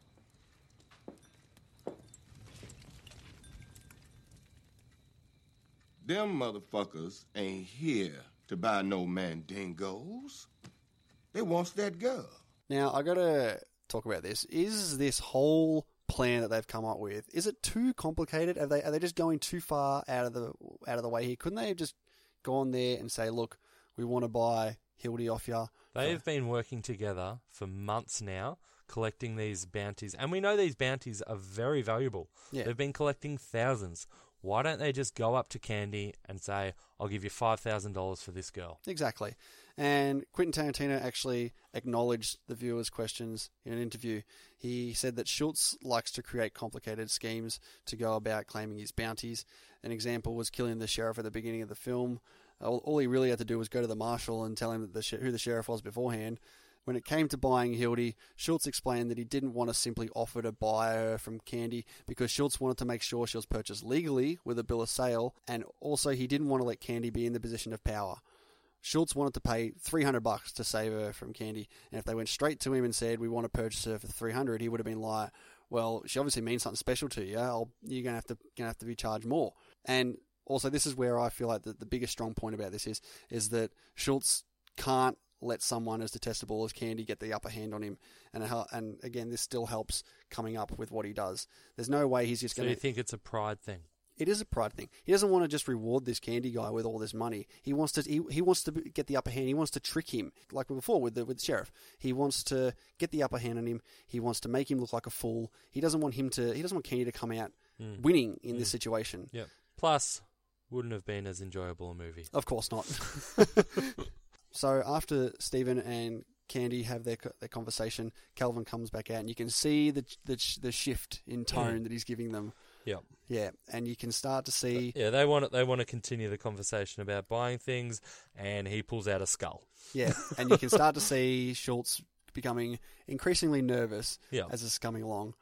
Them motherfuckers ain't here to buy no mandingos. They wants that girl. Now I gotta talk about this. Is this whole plan that they've come up with is it too complicated? Are they are they just going too far out of the out of the way here? Couldn't they have just gone there and say, look, we want to buy Hildy off you? They've been working together for months now collecting these bounties, and we know these bounties are very valuable. Yeah. They've been collecting thousands. Why don't they just go up to Candie and say, "I'll give you five thousand dollars for this girl"? Exactly. And Quentin Tarantino actually acknowledged the viewers' questions in an interview. He said that Schultz likes to create complicated schemes to go about claiming his bounties. An example was killing the sheriff at the beginning of the film. All, he really had to do was go to the marshal and tell him the who the sheriff was beforehand. When it came to buying Hildy, Schultz explained that he didn't want to simply offer to buy her from Candie because Schultz wanted to make sure she was purchased legally with a bill of sale, and also he didn't want to let Candie be in the position of power. Schultz wanted to pay 300 bucks to save her from Candie, and if they went straight to him and said, "We want to purchase her for 300," he would have been like, "Well, she obviously means something special to you. I'll, you're gonna have to gonna have to be charged more." And also, this is where I feel like the, the biggest strong point about this is is that Schultz can't let someone as detestable as Candie get the upper hand on him, and hel- and again, this still helps coming up with what he does. There's no way he's just So going you to. think it's a pride thing? It is a pride thing. He doesn't want to just reward this Candie guy with all this money. He wants to. He, he wants to get the upper hand. He wants to trick him, like before with the with the sheriff. He wants to get the upper hand on him. He wants to make him look like a fool. He doesn't want him to. He doesn't want Candie to come out hmm. winning in this hmm. situation. Yep. Plus, wouldn't have been as enjoyable a movie. Of course not. so after Stephen and Candie have their their conversation, Calvin comes back out, and you can see the the, the shift in mm. tone that he's giving them. Yep. Yeah, and you can start to see. Yeah, they want they want to continue the conversation about buying things, and he pulls out a skull. Yeah, and you can start to see Schultz becoming increasingly nervous Yeah. as it's coming along.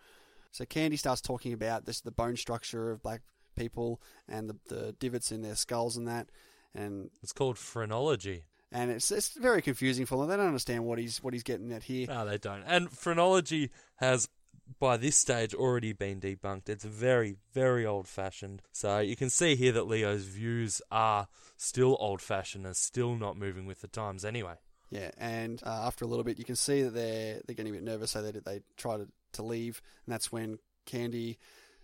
So Candie starts talking about this the bone structure of black people and the, the divots in their skulls and that, and It's called phrenology. And it's it's very confusing for them. They don't understand what he's what he's getting at here. No, they don't. And phrenology has, by this stage, already been debunked. It's very, very old fashioned. So you can see here that Leo's views are still old fashioned and still not moving with the times anyway. Yeah, and uh, after a little bit, you can see that they're they're getting a bit nervous, so they they try to, to leave, and that's when Candie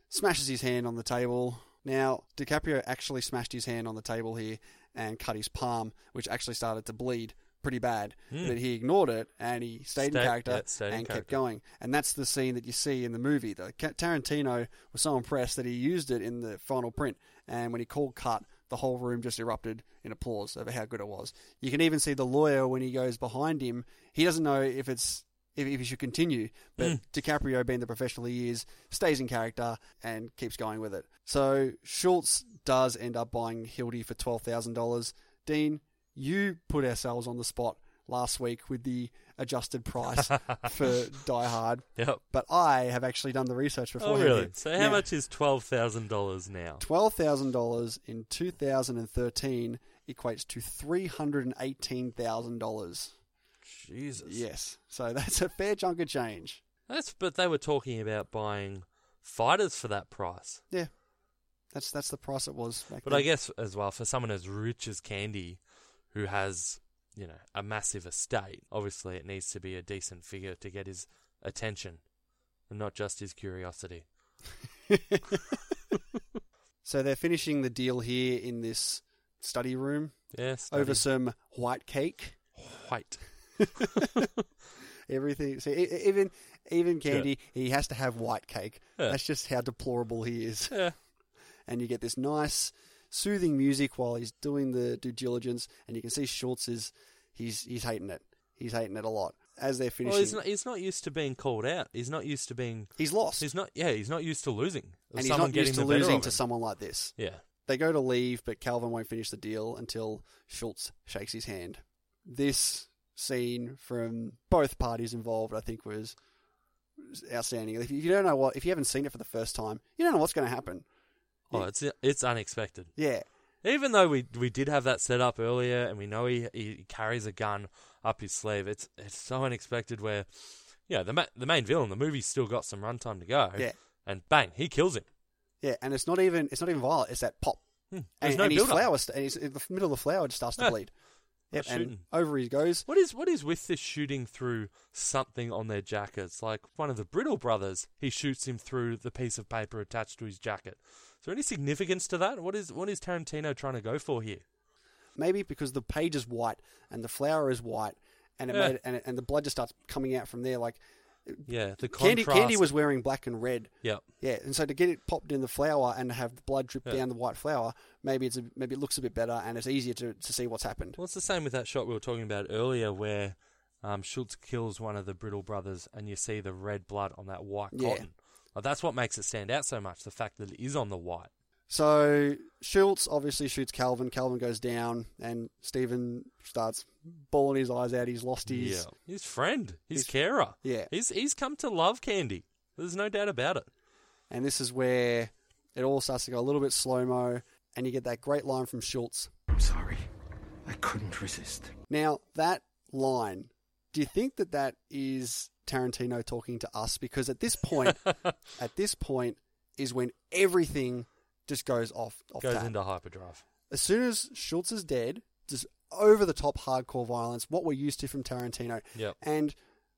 smashes his hand on the table. Now DiCaprio actually smashed his hand on the table here and cut his palm, which actually started to bleed pretty bad. Hmm. But he ignored it and he stayed in character yeah, stayed in and kept going. And that's the scene that you see in the movie. The Tarantino was so impressed that he used it in the final print, and when he called cut, the whole room just erupted in applause over how good it was. You can even see the lawyer when he goes behind him. He doesn't know if it's if, if he should continue, but Mm. DiCaprio, being the professional he is, stays in character and keeps going with it. So Schultz does end up buying Hildy for twelve thousand dollars. Dean, you put ourselves on the spot last week with the adjusted price for Die Hard, Yep. but I have actually done the research before. Oh, really? So how much is twelve thousand dollars now? Twelve thousand dollars in two thousand and thirteen equates to three hundred and eighteen thousand dollars. Jesus. Yes, so that's a fair chunk of change. That's but they were talking about buying fighters for that price. Yeah, that's that's the price it was back But then. I guess as well for someone as rich as Candie, who has you know a massive estate, obviously it needs to be a decent figure to get his attention, and not just his curiosity. so they're finishing the deal here in this study room Yes. over some white cake. white. Everything. So e- e- even even Candie, he has to have white cake. Yeah. That's just how deplorable he is. Yeah. And you get this nice, soothing music while he's doing the due diligence, and you can see Schultz is he's he's hating it. He's hating it a lot as they're finishing. Well, he's not. He's not used to being called out. He's not used to being. he's lost, He's not. Yeah. He's not used to losing. And he's not used to losing to someone like this. Yeah. They go to leave, but Calvin won't finish the deal until Schultz shakes his hand. This scene from both parties involved, I think, was outstanding. If you don't know what, if you haven't seen it for the first time, you don't know what's going to happen. Oh, it's it's unexpected. Yeah, Even though we we did have that set up earlier, and we know he he carries a gun up his sleeve, it's it's so unexpected. Where, yeah, the ma- the main villain, the movie's still got some runtime to go. Yeah. and bang, he kills him. yeah, and it's not even it's not even violent. It's that pop, hmm, There's and, no and his flower, st- and he's, in the middle of the flower just starts to Yeah. bleed. Yep, shooting. over he goes. What is what is with this shooting through something on their jackets? Like one of the Brittle brothers, he shoots him through the piece of paper attached to his jacket. Is there any significance to that? What is what is Tarantino trying to go for here? Maybe because the page is white and the flower is white, and it Yeah. made and, it, and the blood just starts coming out from there. Like Yeah, the Candy contrast. Candie was wearing black and red. Yeah, Yeah, and so to get it popped in the flower and have the blood drip Yeah. down the white flower, maybe it's a, maybe it looks a bit better and it's easier to, to see what's happened. Well, it's the same with that shot we were talking about earlier, where um, Schultz kills one of the Brittle brothers, and you see the red blood on that white Yeah. cotton. Like, that's what makes it stand out so much. The fact that it is on the white. So Schultz obviously shoots Calvin. Calvin goes down, and Stephen starts bawling his eyes out. He's lost his yeah, his friend, his his- carer. yeah. he's he's come to love Candie. There's no doubt about it. And this is where it all starts to go a little bit slow mo, and you get that great line from Schultz. I'm sorry. I couldn't resist. Now, that line, do you think that that is Tarantino talking to us? Because at this point, at this point, is when everything just goes off. off Goes tap. into hyperdrive. as soon as Schultz is dead, just over the top hardcore violence, what we're used to from Tarantino. Yep. And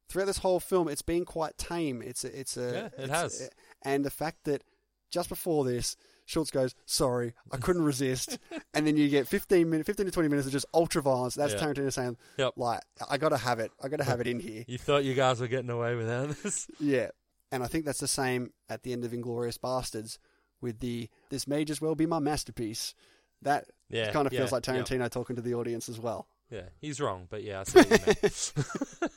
throughout this whole film, it's been quite tame. It's a, it's a, Yeah, it it's has. a- and the fact that just before this, Schultz goes, "Sorry, I couldn't resist," and then you get fifteen minutes, fifteen to twenty minutes of just ultra violence. That's Yeah. Tarantino saying, Yep. "Like, I got to have it. I got to have it in here." You thought you guys were getting away without this? Yeah. And I think that's the same at the end of Inglourious Basterds with the this may just well be my masterpiece. That Yeah, kind of feels yeah, like yeah. Tarantino talking to the audience as well. Yeah, he's wrong, but yeah, I see what you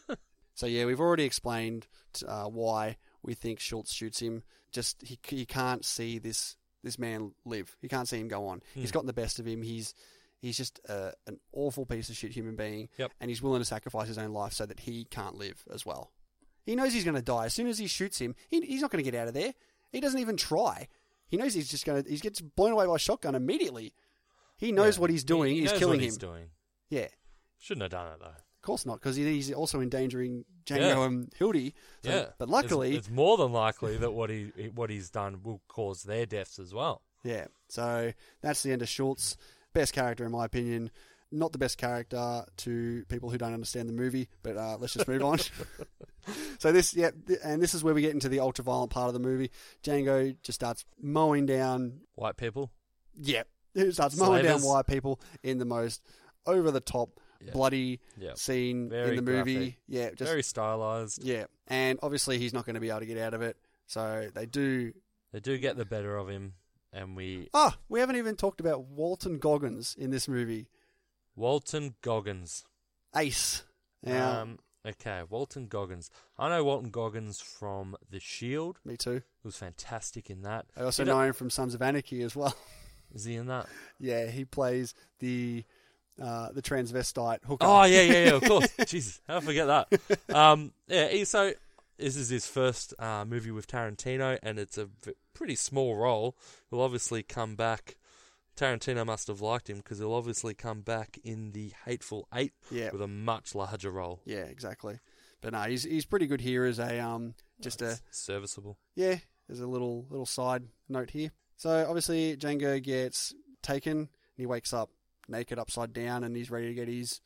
mean. So yeah, we've already explained uh, why we think Schultz shoots him. Just he he can't see this this man live. He can't see him go on. Hmm. He's gotten the best of him. He's he's just uh, an awful piece of shit human being. Yep. And he's willing to sacrifice his own life so that he can't live as well. He knows he's going to die as soon as he shoots him. He, he's not going to get out of there. He doesn't even try. He knows he's just going to. He gets blown away by a shotgun immediately. He knows Yeah. what he's doing. He he's knows killing what him. He's doing. Yeah. Shouldn't have done it though. Of course not, because he's also endangering Django Yeah. and Hildy. So- yeah, But luckily, it's, it's more than likely that what he what he's done will cause their deaths as well. Yeah, so that's the end of Schultz. Best character, in my opinion. Not the best character to people who don't understand the movie, but uh, let's just move on. so this, yeah, th- and this is where we get into the ultra violent part of the movie. Django just starts mowing down. White people. Yep, he starts mowing down white people in the most over the top, Yeah. bloody scene Very in the movie. graphic. Yeah, just Very stylized. yeah, and obviously he's not going to be able to get out of it. So they do They do get the better of him, and we Ah, we haven't even talked about Walton Goggins in this movie. Walton Goggins. Ace. Now, Um, okay, Walton Goggins. I know Walton Goggins from The Shield. me too. He was fantastic in that. I also You know- know him from Sons of Anarchy as well. Is he in that? yeah, he plays the uh, the transvestite hooker. Oh yeah, yeah, yeah. Of course. Jesus, how I forget that. Um, yeah. So this is his first uh, movie with Tarantino, and it's a v- pretty small role. He'll obviously come back. Tarantino must have liked him because he'll obviously come back in the Hateful Eight Yeah. with a much larger role. yeah, exactly. But no, he's he's pretty good here as a um just a serviceable. yeah. There's a little little side note here. So obviously Django gets taken and he wakes up naked upside down and he's ready to get his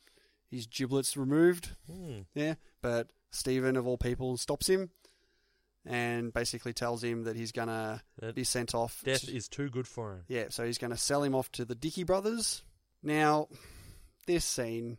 his giblets removed. Hmm. Yeah, but Stephen of all people stops him and basically tells him that he's gonna That be sent off. Death to- is too good for him. yeah, so he's gonna sell him off to the Dickey brothers. Now, this scene,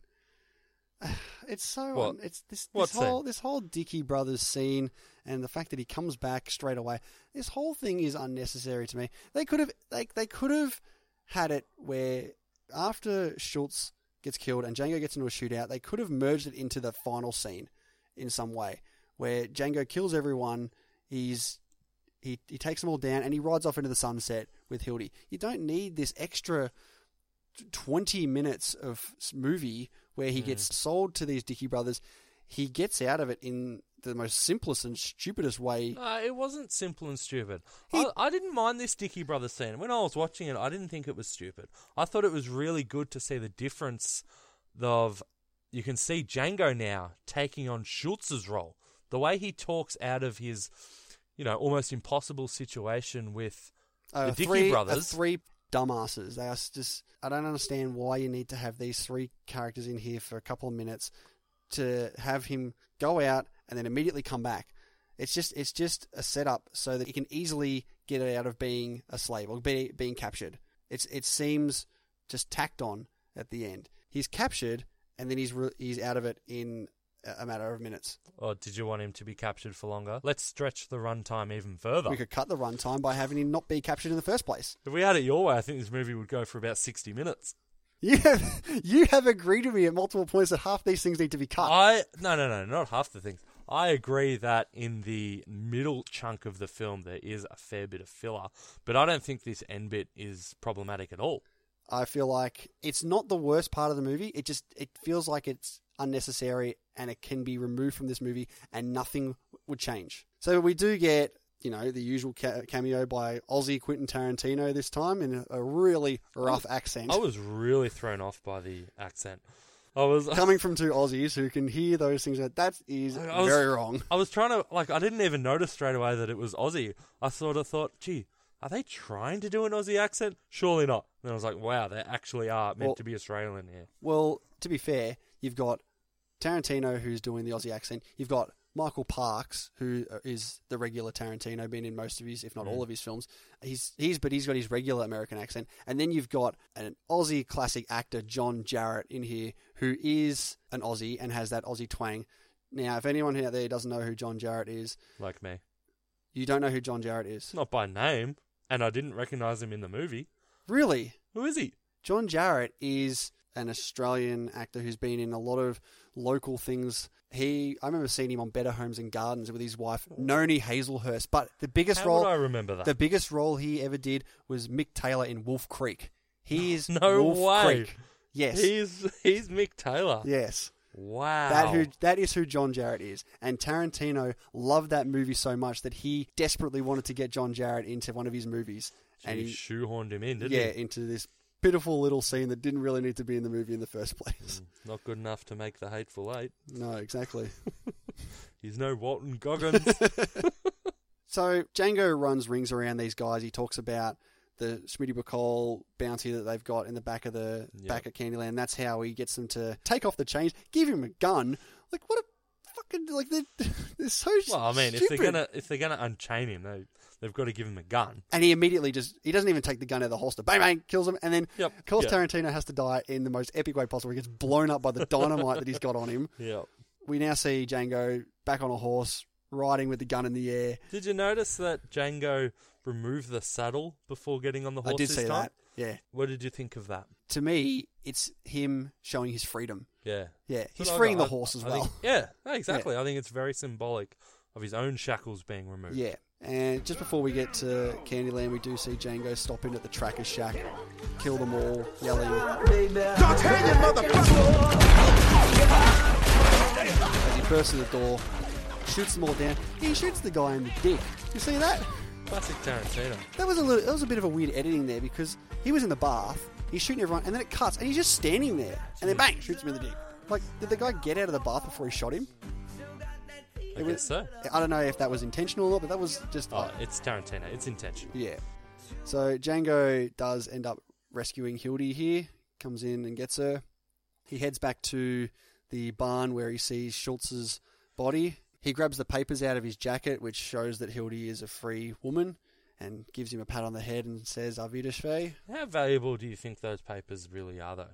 it's so What? un- it's this this whole scene? this whole Dickey brothers scene and the fact that he comes back straight away. This whole thing is unnecessary to me. They could have like they could have had it where after Schultz gets killed and Django gets into a shootout, they could have merged it into the final scene in some way where Django kills everyone. He's he he takes them all down and he rides off into the sunset with Hildy. You don't need this extra twenty minutes of movie where he gets mm. sold to these Dickey brothers. He gets out of it in the most simplest and stupidest way. No, it wasn't simple and stupid. He- I, I didn't mind this Dickey Brothers scene. When I was watching it, I didn't think it was stupid. I thought it was really good to see the difference of you can see Django now taking on Schultz's role. The way he talks out of his, you know, almost impossible situation with Uh, the Dickey three, uh, brothers. three dumbasses. They are just. I don't understand why you need to have these three characters in here for a couple of minutes to have him go out and then immediately come back. It's just it's just a setup so that he can easily get out of being a slave or be, being captured. It's it seems just tacked on at the end. He's captured and then he's re- he's out of it in a- matter of minutes. Or did you want him to be captured for longer? Let's stretch the runtime even further. We could cut the runtime by having him not be captured in the first place. If we had it your way, I think this movie would go for about 60 minutes. You have you have agreed with me at multiple points that half these things need to be cut. I no no no not half the things. I agree that in the middle chunk of the film there is a fair bit of filler, but I don't think this end bit is problematic at all. I feel like it's not the worst part of the movie. It just it feels like it's unnecessary and it can be removed from this movie and nothing would change. So we do get you know the usual ca- cameo by Aussie Quentin Tarantino this time in a, a really rough accent. I was really thrown off by the accent. I was Coming from two Aussies who can hear those things, that is I was- very wrong. I was trying to like I didn't even notice straight away that it was Aussie. I sort of thought, gee, are they trying to do an Aussie accent? Surely not. And I was like, wow, they actually are meant Well- to be Australian here. Well, to be fair, you've got Tarantino who's doing the Aussie accent. You've got Michael Parks, who uh, the regular Tarantino, been in most of his, if not all of his films. He's he's but he's got his regular American accent, and then you've got an Aussie classic actor, John Jarratt, in here, who is an Aussie and has that Aussie twang. Now, if anyone out there doesn't know who John Jarratt is, Like me. you don't know who John Jarratt is. Not by name, and I didn't recognize him in the movie. Really? Who is he? John Jarrett is an Australian actor who's been in a lot of local things. He, I remember seeing him on Better Homes and Gardens with his wife Noni Hazlehurst. But the biggest How role, I remember that? the biggest role he ever did was Mick Taylor in Wolf Creek. He is No Wolf way. Creek. Yes, He's he's Mick Taylor. yes. Wow. That who that is who John Jarratt is, and Tarantino loved that movie so much that he desperately wanted to get John Jarratt into one of his movies, and Gee, he shoehorned him in, didn't yeah he? into this pitiful little scene that didn't really need to be in the movie in the first place. Mm, not good enough to make the Hateful Eight. No, exactly. He's no Walton Goggins. So Django runs rings around these guys. He talks about the Smitty Bacall bounty that they've got in the back of the Yep. back of Candyland. That's how he gets them to take off the chains, give him a gun. Like what a fucking like they're, they're so well, I mean, if they're gonna if they're gonna unchain him, they they've got to give him a gun. And he immediately just he doesn't even take the gun out of the holster. Bang bang, kills him, and then Yep, of course yep. Tarantino has to die in the most epic way possible. He gets blown up by the dynamite that he's got on him. Yeah. We now see Django back on a horse, riding with the gun in the air. Did you notice that Django removed the saddle before getting on the horse I did see time? that. Yeah. What did you think of that? To me, it's him showing his freedom. Yeah. Yeah, he's I freeing the horse as I well. think- yeah, exactly. I think it's very symbolic of his own shackles being removed. Yeah. And just before we get to Candyland, we do see Django stop in at the Tracker shack, kill them all, yelling. As he bursts through the door, shoots them all down. He shoots the guy in the dick. You see that? Classic Tarantino. That was a little, that was a bit of a weird editing there because he was in the bath, he's shooting everyone, and then it cuts, and he's just standing there, and then hmm. bang, shoots him in the dick. Like, did the guy get out of the bath before he shot him? I It guess was- so. I don't know if that was intentional or not, but that was just Oh, it's Tarantino. It's intentional. Yeah. So Django does end up rescuing Hildy here, comes in and gets her. He heads back to the barn where he sees Schultz's body. He grabs the papers out of his jacket, which shows that Hildy is a free woman, and gives him a pat on the head and says, Auf Wiedersehen. How valuable do you think those papers really are, though?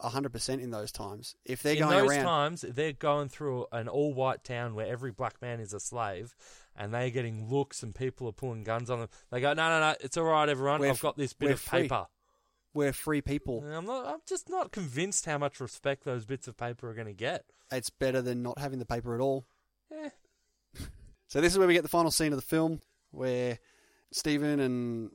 100% in those times. If they're in going those around. times, they're going through an all-white town where every black man is a slave, and they're getting looks, and people are pulling guns on them. They go, "No, no, no, it's all right, everyone. I've got this bit of free. paper." We're free people. And I'm not. I'm just not convinced how much respect those bits of paper are going to get. It's better than not having the paper at all. Eh. So this is where we get the final scene of the film, where Stephen and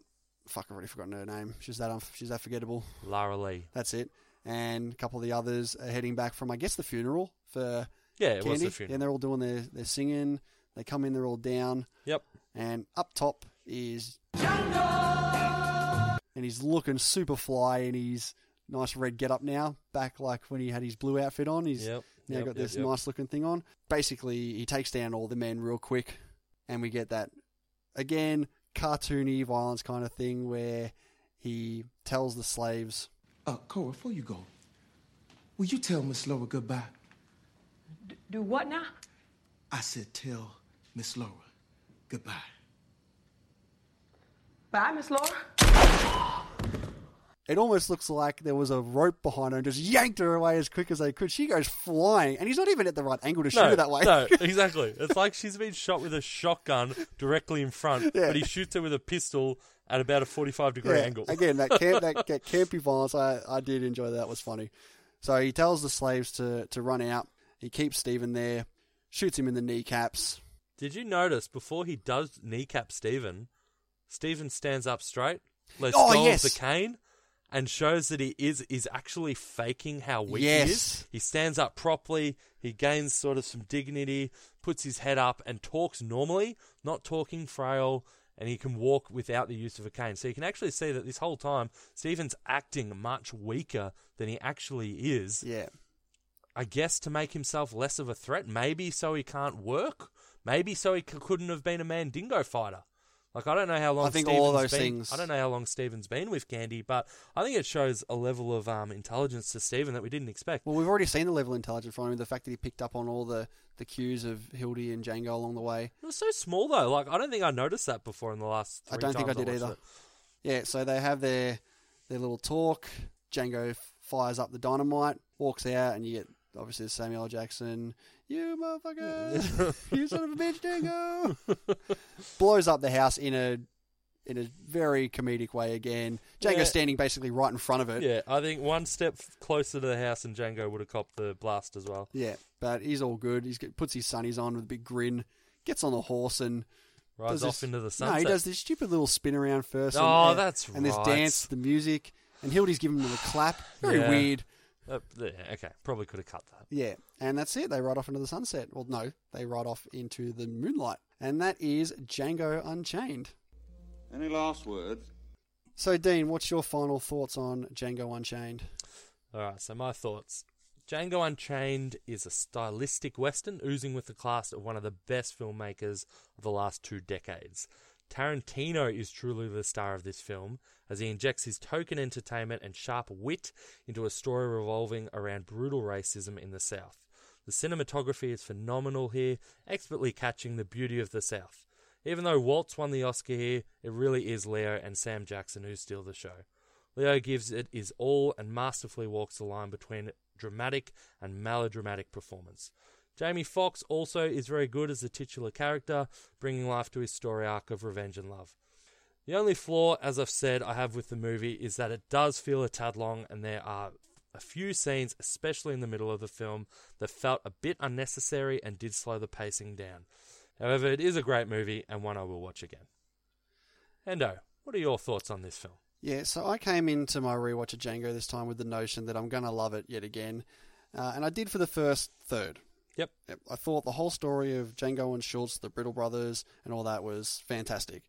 fuck, I've already forgotten her name. She's that unf- she's that forgettable. Lara Lee. That's it. And a couple of the others are heading back from, I guess, the funeral for Yeah, it was Candie. the funeral. And they're all doing their their singing. They come in, they're all down, Yep. and up top is and he's looking super fly in his nice red get up now, back like when he had his blue outfit on. He's Yep. now Yep, got yep, this yep. nice looking thing on. Basically, he takes down all the men real quick, and we get that again cartoony violence kind of thing where he tells the slaves, Uh, Cora, before you go, will you tell Miss Laura goodbye? Do what now? I said tell Miss Laura goodbye. Bye, Miss Laura. it almost looks like there was a rope behind her and just yanked her away as quick as they could. She goes flying, and he's not even at the right angle to shoot no, her that way. no, exactly. It's like she's been shot with a shotgun directly in front, Yeah. but he shoots her with a pistol at about a 45 degree Yeah, angle. Again, that camp, that, that campy violence, I, I did enjoy that. That was funny. So he tells the slaves to, to run out. He keeps Stephen there, shoots him in the kneecaps. Did you notice before he does kneecap Stephen, Stephen stands up straight, lets Oh, go yes. of the cane, and shows that he is is actually faking how weak he is. He stands up properly. He gains sort of some dignity, puts his head up, and talks normally, not talking frail. And he can walk without the use of a cane. So you can actually see that this whole time, Stephen's acting much weaker than he actually is. Yeah. I guess to make himself less of a threat. Maybe so he can't work. Maybe so he c- couldn't have been a Mandingo fighter. Like I don't know how long. I think Stephen's all those been, things- I don't know how long Stephen's been with Candie, but I think it shows a level of um, intelligence to Stephen that we didn't expect. Well, we've already seen the level of intelligence from him. The fact that he picked up on all the, the cues of Hildy and Django along the way. It was so small though. Like I don't think I noticed that before in the last. I don't think I did watched either. it. Yeah, so they have their their little talk. Django fires up the dynamite, walks out, and you get obviously Samuel L. Jackson. You motherfucker! you son of a bitch, Django! Blows up the house in a in a very comedic way again. Django Yeah. standing basically right in front of it. Yeah, I think one step closer to the house and Django would have copped the blast as well. Yeah, but he's all good. He puts his sunnies on with a big grin, gets on the horse and Rides off this- into the sunset. No, he does this stupid little spin around first. Oh, and- Oh, and, that's And this dance, the music, and Hildy's giving him the clap. Very Yeah. weird. Uh, yeah, okay, probably could have cut that. Yeah, and that's it. They ride off into the sunset. Well, no, they ride off into the moonlight, and that is Django Unchained. Any last words? So, Dean, what's your final thoughts on Django Unchained? All right, so my thoughts. Django Unchained is a stylistic western oozing with the class of one of the best filmmakers of the last two decades. Tarantino is truly the star of this film as he injects his token entertainment and sharp wit into a story revolving around brutal racism in the South. The cinematography is phenomenal here, expertly catching the beauty of the South. Even though Waltz won the Oscar here, it really is Leo and Sam Jackson who steal the show. Leo gives it his all and masterfully walks the line between dramatic and melodramatic performance. Jamie Foxx also is very good as the titular character, bringing life to his story arc of revenge and love. The only flaw, as I've said, I have with the movie is that it does feel a tad long, and there are a few scenes, especially in the middle of the film, that felt a bit unnecessary and did slow the pacing down. However, it is a great movie and one I will watch again. Endo, what are your thoughts on this film? Yeah, so I came into my rewatch of Django this time with the notion that I'm going to love it yet again, uh, and I did for the first third. Yep. Yep. I thought the whole story of Django and Schultz, the Brittle brothers, and all that was fantastic.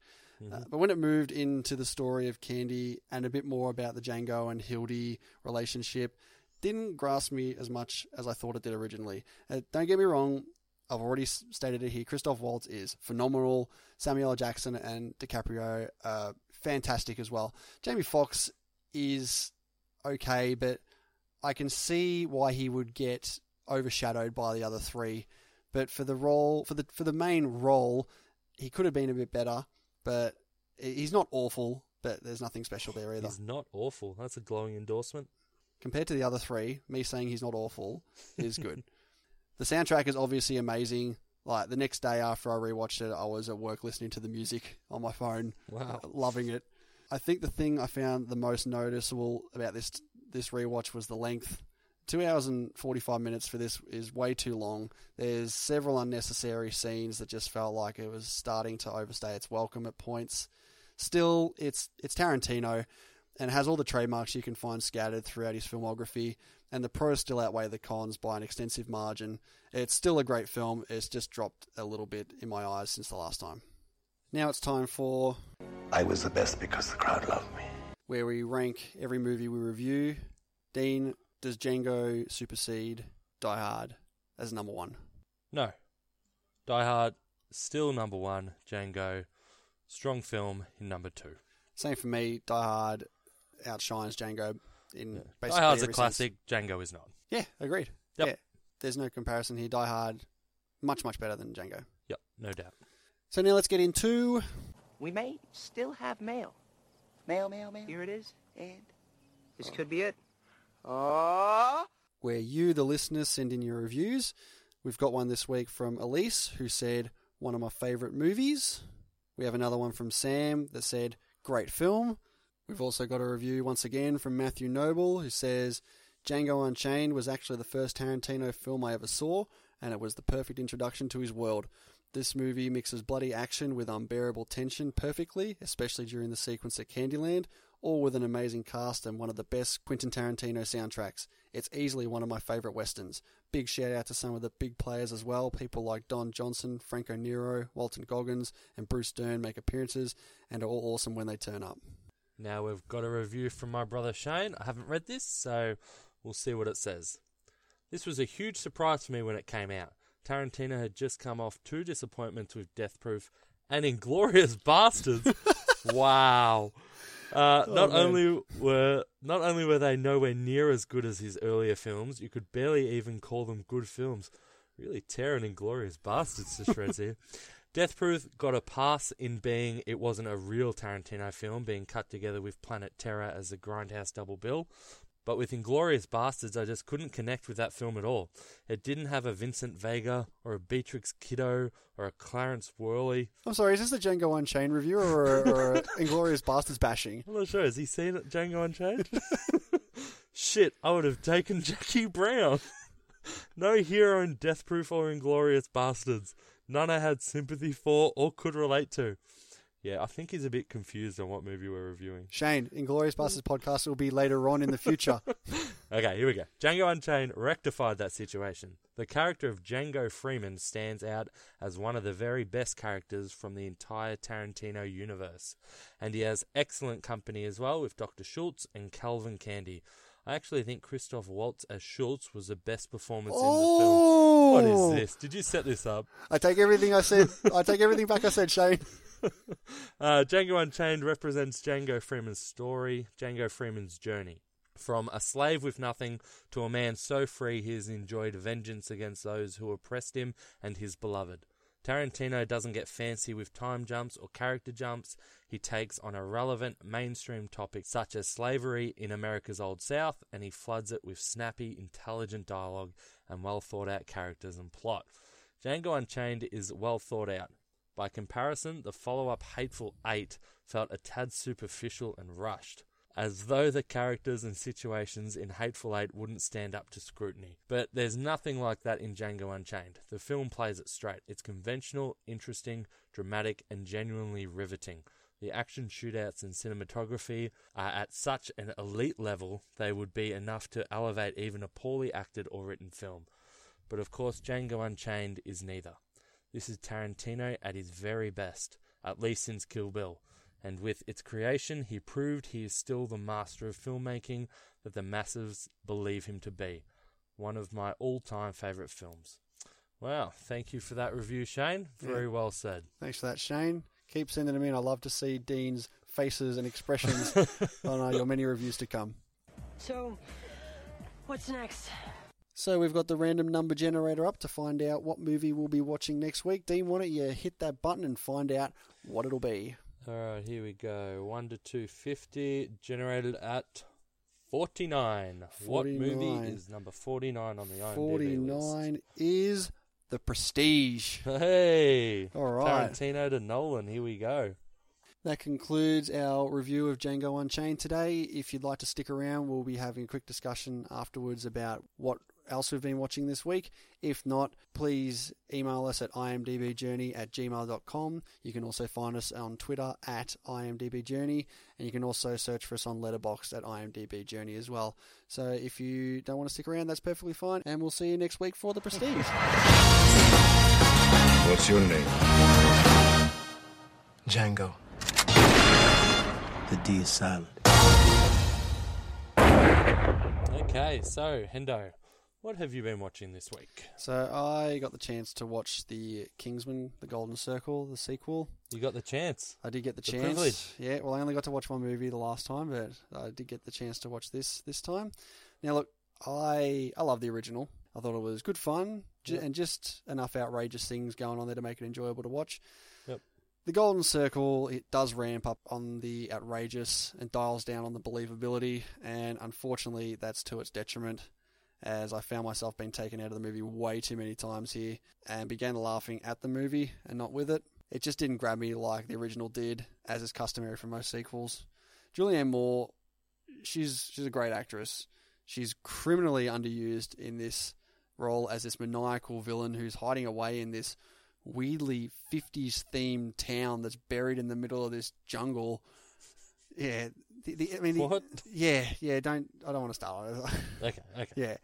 Uh, but when it moved into the story of Candie and a bit more about the Django and Hildy relationship, didn't grasp me as much as I thought it did originally. Uh, don't get me wrong, I've already stated it here. Christoph Waltz is phenomenal. Samuel L. Jackson and DiCaprio are fantastic as well. Jamie Foxx is okay, but I can see why he would get overshadowed by the other three. But for the role, for the for the main role, he could have been a bit better. But he's not awful. But there's nothing special there either. He's not awful. That's a glowing endorsement. Compared to the other three, me saying he's not awful is good. the soundtrack is obviously amazing. Like the next day after I rewatched it, I was at work listening to the music on my phone, Wow. uh, loving it. I think the thing I found the most noticeable about this this rewatch was the length. Two hours and forty five minutes for this is way too long. There's several unnecessary scenes that just felt like it was starting to overstay its welcome at points. Still, it's it's Tarantino and has all the trademarks you can find scattered throughout his filmography, and the pros still outweigh the cons by an extensive margin. It's still a great film, it's just dropped a little bit in my eyes since the last time. Now it's time for I was the best because the crowd loved me. where we rank every movie we review. Dean, does Django supersede Die Hard as number one? No. Die Hard, still number one. Django, strong film in number two. Same for me. Die Hard outshines Django in basically Die Hard's a every sense. classic. Django is not. Yeah, agreed. Yep. Yeah, there's no comparison here. Die Hard, much much better than Django. Yep, no doubt. So now let's get into We may still have mail. Mail, mail, mail. Here it is. And This oh. could be it. Ah. where you, the listeners, send in your reviews. We've got one this week from Elise, who said, one of my favourite movies. We have another one from Sam that said, great film. We've also got a review once again from Matthew Noble, who says, Django Unchained was actually the first Tarantino film I ever saw, and it was the perfect introduction to his world. This movie mixes bloody action with unbearable tension perfectly, especially during the sequence at Candyland, all with an amazing cast and one of the best Quentin Tarantino soundtracks. It's easily one of my favourite westerns. Big shout out to some of the big players as well. People like Don Johnson, Franco Nero, Walton Goggins, and Bruce Dern make appearances and are all awesome when they turn up. Now we've got a review from my brother Shane. I haven't read this, so we'll see what it says. This was a huge surprise for me when it came out. Tarantino had just come off two disappointments with Death Proof and Inglourious Basterds. wow. Uh, Oh, not man. only were not only were they nowhere near as good as his earlier films, you could barely even call them good films. Really tearing Inglourious Basterds to shreds here. Death Proof got a pass in being it wasn't a real Tarantino film, being cut together with Planet Terror as a grindhouse double bill. But with Inglourious Basterds, I just couldn't connect with that film at all. It didn't have a Vincent Vega or a Beatrix Kiddo or a Clarence Worley. I'm sorry, is this a Django Unchained review or, or Inglourious Basterds bashing? I'm not sure. Has he seen Django Unchained? Shit, I would have taken Jackie Brown. no hero in Death Proof or Inglourious Basterds. None I had sympathy for or could relate to. Yeah, I think he's a bit confused on what movie we're reviewing. Shane, Inglourious Basterds podcast will be later on in the future. Okay, here we go. Django Unchained rectified that situation. The character of Django Freeman stands out as one of the very best characters from the entire Tarantino universe. And he has excellent company as well with Dr. Schultz and Calvin Candie. I actually think Christoph Waltz as Schultz was the best performance in the film. What Oh! is this? Did you set this up? I take everything I said. I take everything back I said, Shane. Uh, Django Unchained represents Django Freeman's story, Django Freeman's journey. From a slave with nothing to a man so free he has enjoyed vengeance against those who oppressed him and his beloved. Tarantino doesn't get fancy with time jumps or character jumps. He takes on a relevant mainstream topic such as slavery in America's Old South and he floods it with snappy, intelligent dialogue and well thought out characters and plot. Django Unchained is well thought out. By comparison, the follow up Hateful Eight felt a tad superficial and rushed, as though the characters and situations in Hateful Eight wouldn't stand up to scrutiny. But there's nothing like that in Django Unchained. The film plays it straight. It's conventional, interesting, dramatic, and genuinely riveting. The action shootouts and cinematography are at such an elite level they would be enough to elevate even a poorly acted or written film. But of course, Django Unchained is neither. This is Tarantino at his very best, at least since Kill Bill. And with its creation, he proved he is still the master of filmmaking that the masses believe him to be. One of my all time favourite films. Wow, thank you for that review, Shane. Very Yeah. well said. Thanks for that, Shane. Keep sending them in. I love to see Dean's faces and expressions on uh, your many reviews to come. So, what's next? So we've got the random number generator up to find out what movie we'll be watching next week. Dean, why don't you hit that button and find out what it'll be? Alright, here we go. 1 to 250, generated at 49. What movie is number 49 on the IMDb list? 49 is The Prestige. Hey! All right. Tarantino to Nolan, here we go. That concludes our review of Django Unchained today. If you'd like to stick around, we'll be having a quick discussion afterwards about what else we've been watching this week. If not, please email us at imdbjourney at gmail.com. You can also find us on Twitter at imdbjourney, and you can also search for us on Letterboxd at imdbjourney as well. So if you don't want to stick around, that's perfectly fine, and we'll see you next week for The Prestige. What's your name? Django. The D is silent. Okay, so, Hendo, what have you been watching this week? So I got the chance to watch the Kingsman: The Golden Circle, the sequel. You got the chance. I did get the, The chance. privilege. Yeah, well, I only got to watch one movie the last time, but I did get the chance to watch this this time. Now, look, I I love the original. I thought it was good fun Yep. and just enough outrageous things going on there to make it enjoyable to watch. Yep. The Golden Circle it does ramp up on the outrageous and dials down on the believability, and unfortunately, that's to its detriment. As I found myself being taken out of the movie way too many times here, and began laughing at the movie and not with it. It just didn't grab me like the original did, as is customary for most sequels. Julianne Moore, she's she's a great actress. She's criminally underused in this role as this maniacal villain who's hiding away in this weirdly 50s themed town that's buried in the middle of this jungle. Yeah, the, the, I mean, the- What? yeah, yeah. Don't I don't want to start. it. Okay, okay. Yeah,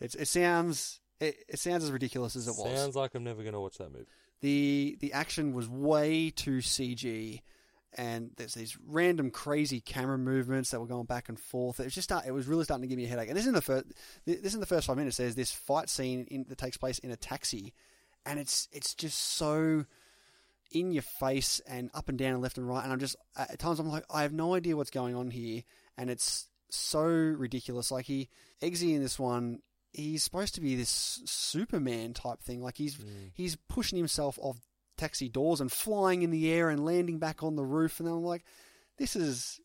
it's it sounds it, it sounds as ridiculous as it was. Sounds like I'm never going to watch that movie. the the action was way too CG, and there's these random crazy camera movements that were going back and forth. It was just start, it was really starting to give me a headache. And this is the first this in the first five minutes. There's this fight scene in, that takes place in a taxi, and it's it's just so in your face and up and down and left and right. And I'm just at times I'm like I have no idea what's going on here, and it's so ridiculous. Like he Eggsy in this one. He's supposed to be this Superman type thing. Like he's he's pushing himself off taxi doors and flying in the air and landing back on the roof. And I'm like, this is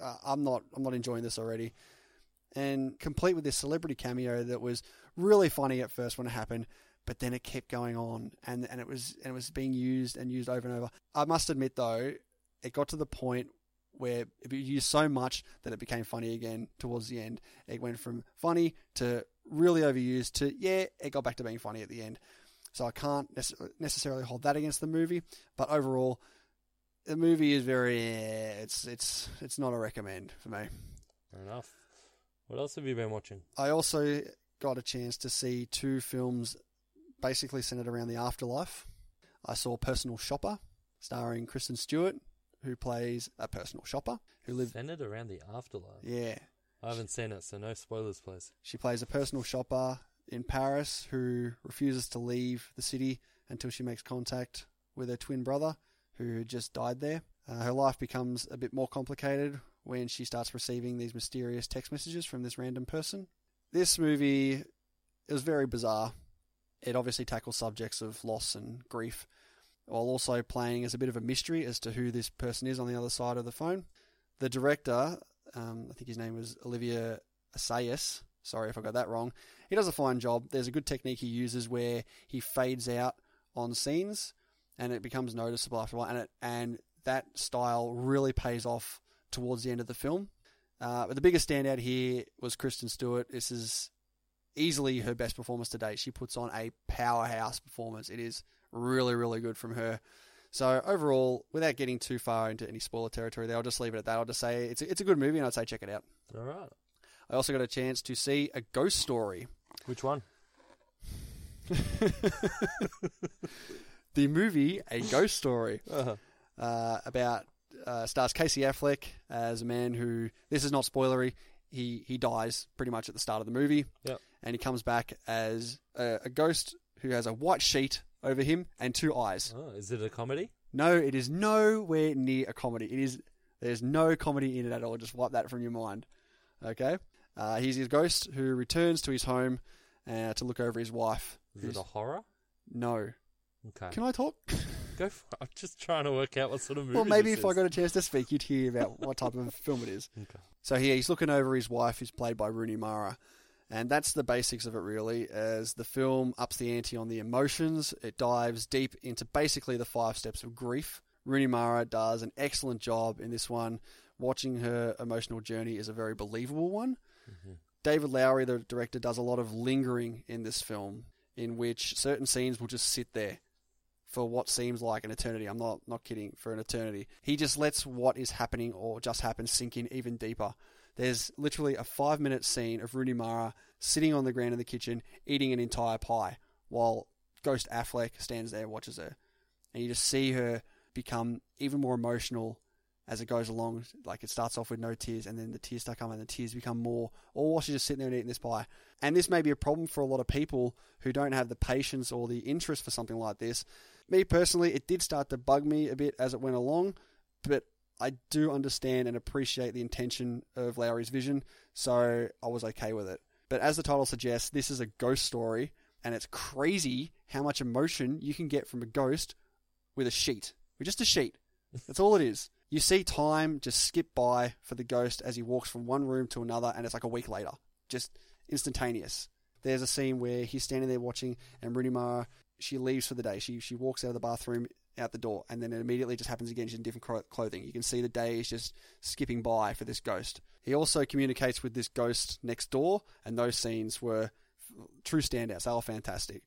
uh, I'm not I'm not enjoying this already. And complete with this celebrity cameo that was really funny at first when it happened, but then it kept going on and and it was and it was being used and used over and over. I must admit though, it got to the point where it used so much that it became funny again towards the end. It went from funny to really overused to yeah, it got back to being funny at the end. So I can't necessarily hold that against the movie, but overall, the movie is very it's it's it's not a recommend for me. Fair enough. What else have you been watching? I also got a chance to see two films basically centered around the afterlife. I saw Personal Shopper, starring Kristen Stewart, who plays a personal shopper who lives. Centered around the afterlife. Yeah, I haven't seen it, so no spoilers, please. She plays a personal shopper in Paris who refuses to leave the city until she makes contact with her twin brother who had just died there. Uh, her life becomes a bit more complicated when she starts receiving these mysterious text messages from this random person. This movie is very bizarre. It obviously tackles subjects of loss and grief while also playing as a bit of a mystery as to who this person is on the other side of the phone. The director, um, I think his name was Olivia Assayas. Sorry if I got that wrong. He does a fine job. There's a good technique he uses where he fades out on scenes, and it becomes noticeable after a while. And it, and that style really pays off towards the end of the film. Uh, but the biggest standout here was Kristen Stewart. This is easily her best performance to date. She puts on a powerhouse performance. It is really, really good from her. So overall, without getting too far into any spoiler territory, there, I'll just leave it at that. I'll just say it's a, it's a good movie, and I'd say check it out. All right. I also got a chance to see a ghost story. Which one? the movie A Ghost Story Uh-huh. uh, about uh, stars Casey Affleck as a man who this is not spoilery. He he dies pretty much at the start of the movie, Yep. And he comes back as a, a ghost who has a white sheet over him and two eyes. Oh, is it a comedy? No, it is nowhere near a comedy. It is there's no comedy in it at all. Just wipe that from your mind. Okay, uh, he's his ghost who returns to his home uh, to look over his wife. Is it a horror? no. Okay. Can I talk? Go for it. I'm just trying to work out what sort of movie Well, maybe if I got a chance to speak, you'd hear about what type of film it is. Okay. So here he's looking over his wife, who's played by Rooney Mara, and that's the basics of it really. As the film ups the ante on the emotions, it dives deep into basically the five steps of grief. Rooney Mara does an excellent job in this one. Watching her emotional journey is a very believable one. Mm-hmm. David Lowery, the director, does a lot of lingering in this film, in which certain scenes will just sit there for what seems like an eternity. I'm not not kidding, for an eternity. He just lets what is happening or just happened sink in even deeper. There's literally a five minute scene of Rooney Mara sitting on the ground in the kitchen eating an entire pie while Ghost Affleck stands there watches her. And you just see her become even more emotional as it goes along. Like it starts off with no tears and then the tears start coming and the tears become more, all while she's just sitting there and eating this pie. And this may be a problem for a lot of people who don't have the patience or the interest for something like this. Me personally, it did start to bug me a bit as it went along, but I do understand and appreciate the intention of Lowery's vision, so I was okay with it. But as the title suggests, this is a ghost story, and it's crazy how much emotion you can get from a ghost with a sheet, with just a sheet. That's all it is. You see time just skip by for the ghost as he walks from one room to another, and it's like a week later. Just instantaneous. There's a scene where he's standing there watching, and Rooney Mara, she leaves for the day. She she walks out of the bathroom out the door, and then it immediately just happens again. She's in different clothing. You can see the day is just skipping by for this ghost. He also communicates with this ghost next door, and those scenes were true standouts. They were fantastic.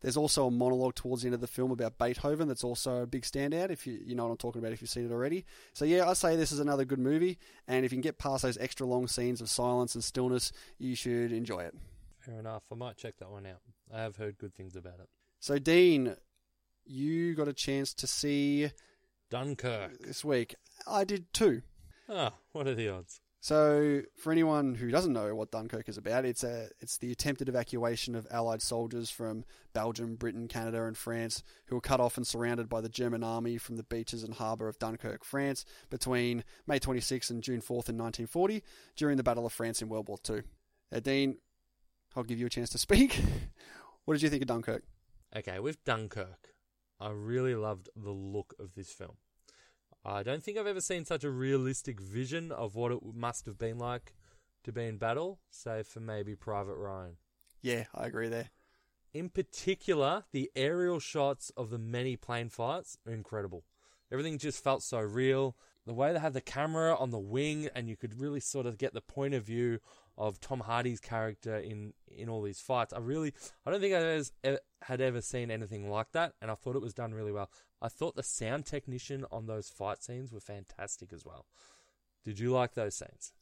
There's also a monologue towards the end of the film about Beethoven that's also a big standout, if you, you know what I'm talking about, if you've seen it already. So, yeah, I'd say this is another good movie, and if you can get past those extra long scenes of silence and stillness, you should enjoy it. Fair enough. I might check that one out. I have heard good things about it. So, Dean, you got a chance to see Dunkirk. this week. I did too. Ah, what are the odds? So, for anyone who doesn't know what Dunkirk is about, it's a it's the attempted evacuation of Allied soldiers from Belgium, Britain, Canada, and France, who were cut off and surrounded by the German army from the beaches and harbour of Dunkirk, France, between May 26 and June 4th in 1940, during the Battle of France in World War II. Uh, Dean, I'll give you a chance to speak. what did you think of Dunkirk? Okay, with Dunkirk, I really loved the look of this film. I don't think I've ever seen such a realistic vision of what it must have been like to be in battle, save for maybe Private Ryan. Yeah, I agree there. In particular, the aerial shots of the many plane fights are incredible. Everything just felt so real. The way they had the camera on the wing, and you could really sort of get the point of view of Tom Hardy's character in in all these fights. I really, I don't think I had ever seen anything like that, and I thought it was done really well. I thought the sound technician on those fight scenes were fantastic as well. Did you like those scenes?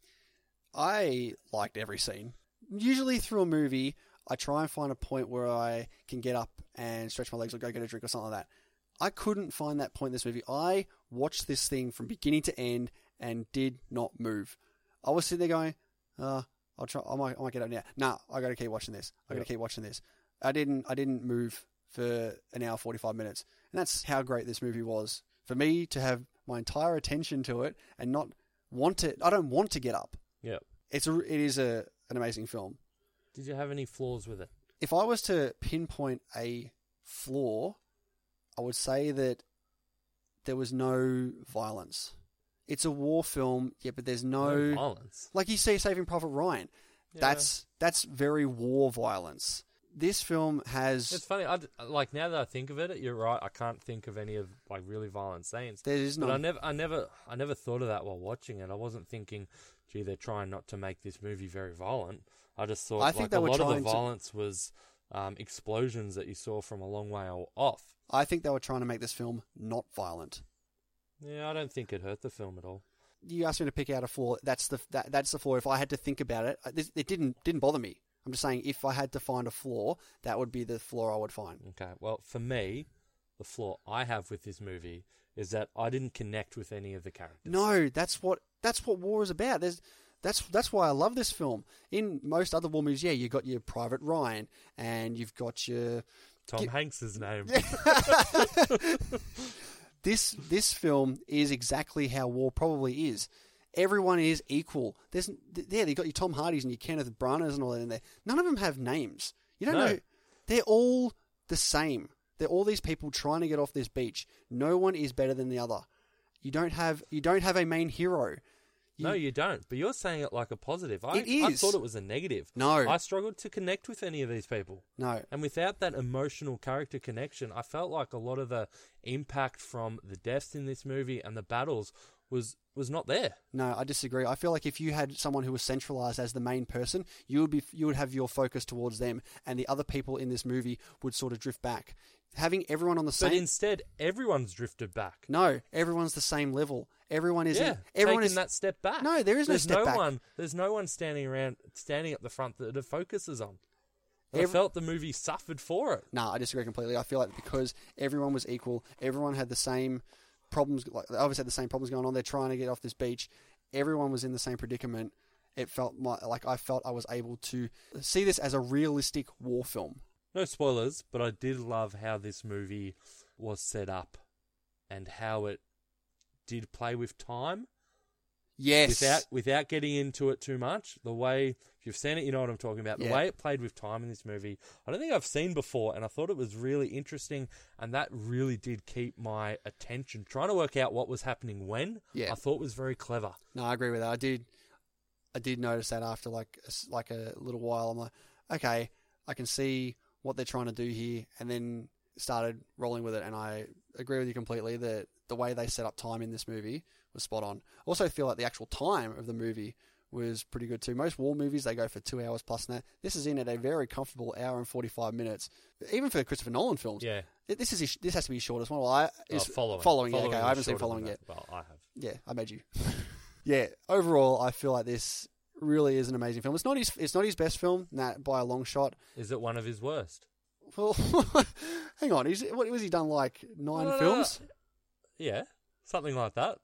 I liked every scene. Usually through a movie, I try and find a point where I can get up and stretch my legs or go get a drink or something like that. I couldn't find that point in this movie. I watched this thing from beginning to end and did not move. I was sitting there going, uh, I'll try, I might, I might get up now. Nah, I gotta keep watching this. I gotta keep watching this. I didn't, I didn't move for an hour, 45 minutes. And that's how great this movie was. For me to have my entire attention to it and not want to, I don't want to get up Yep. it's a, it is a an amazing film. Did you have any flaws with it? If I was to pinpoint a flaw, I would say that there was no violence. It's a war film, yeah, but there's no, No violence. Like you see, Saving Private Ryan, Yeah. that's that's very war violence. This film has It's funny. I like now that I think of it, you're right. I can't think of any of like really violent scenes. There is but I never, I never, I never thought of that while watching it. I wasn't thinking, gee, they're trying not to make this movie very violent. I just thought I think like a lot of the to- violence was um, explosions that you saw from a long way off. I think they were trying to make this film not violent. Yeah, I don't think it hurt the film at all. You asked me to pick out a flaw. That's the that, that's the flaw. If I had to think about it, I- it didn't didn't bother me. I'm just saying, if I had to find a flaw, that would be the flaw I would find. Okay. Well, for me, the flaw I have with this movie is that I didn't connect with any of the characters. No, that's what that's what war is about. There's that's that's why I love this film. In most other war movies, yeah, you got your Private Ryan and you've got your Tom Get- Hanks's name. this this film is exactly how war probably is. Everyone is equal. There's yeah, you got your Tom Hardys and your Kenneth Branaghs and all that in there. None of them have names. You don't No. know. They're all the same. They're all these people trying to get off this beach. No one is better than the other. You don't have you don't have a main hero. No, you don't. But you're saying it like a positive. I, It I thought it was a negative. No. I struggled to connect with any of these people. No. And without that emotional character connection, I felt like a lot of the impact from the deaths in this movie and the battles was was not there. No, I disagree. I feel like if you had someone who was centralized as the main person, you would be you would have your focus towards them, and the other people in this movie would sort of drift back. Having everyone on the same. But instead, everyone's drifted back. no, everyone's the same level. Everyone is yeah, everyone taking is that step back. No, there is no there's step no back. one. There's no one standing around, standing at the front that it focuses on. And I felt the movie suffered for it. No, I disagree completely. I feel like because everyone was equal, everyone had the same problems. Like they obviously had the same problems going on. They're trying to get off this beach. Everyone was in the same predicament. It felt my, like I felt I was able to see this as a realistic war film. No spoilers, but I did love how this movie was set up and how it did play with time. Yes. Without without getting into it too much, the way if you've seen it, you know what I'm talking about. The Yeah. way it played with time in this movie, I don't think I've seen before, and I thought it was really interesting, and that really did keep my attention. Trying to work out what was happening when, Yeah. I thought was very clever. No, I agree with that. I did, I did notice that after like like a little while. I'm like, okay, I can see what they're trying to do here, and then started rolling with it. And I agree with you completely that the way they set up time in this movie was spot on. Also, feel like the actual time of the movie was pretty good too. Most war movies they go for two hours plus that. This is in at a very comfortable hour and forty five minutes. Even for Christopher Nolan films, Yeah. It- This is his, this has to be his shortest one. Well, I Oh, is following, following. yeah, okay, I haven't seen following yet. Well, I have. Yeah, I made you. yeah, overall, I feel like this really is an amazing film. It's not his. It's not his best film, that by a long shot. Is it one of his worst? Well, hang on. He's, what was he done? Like nine No, no, no, films? Yeah, something like that.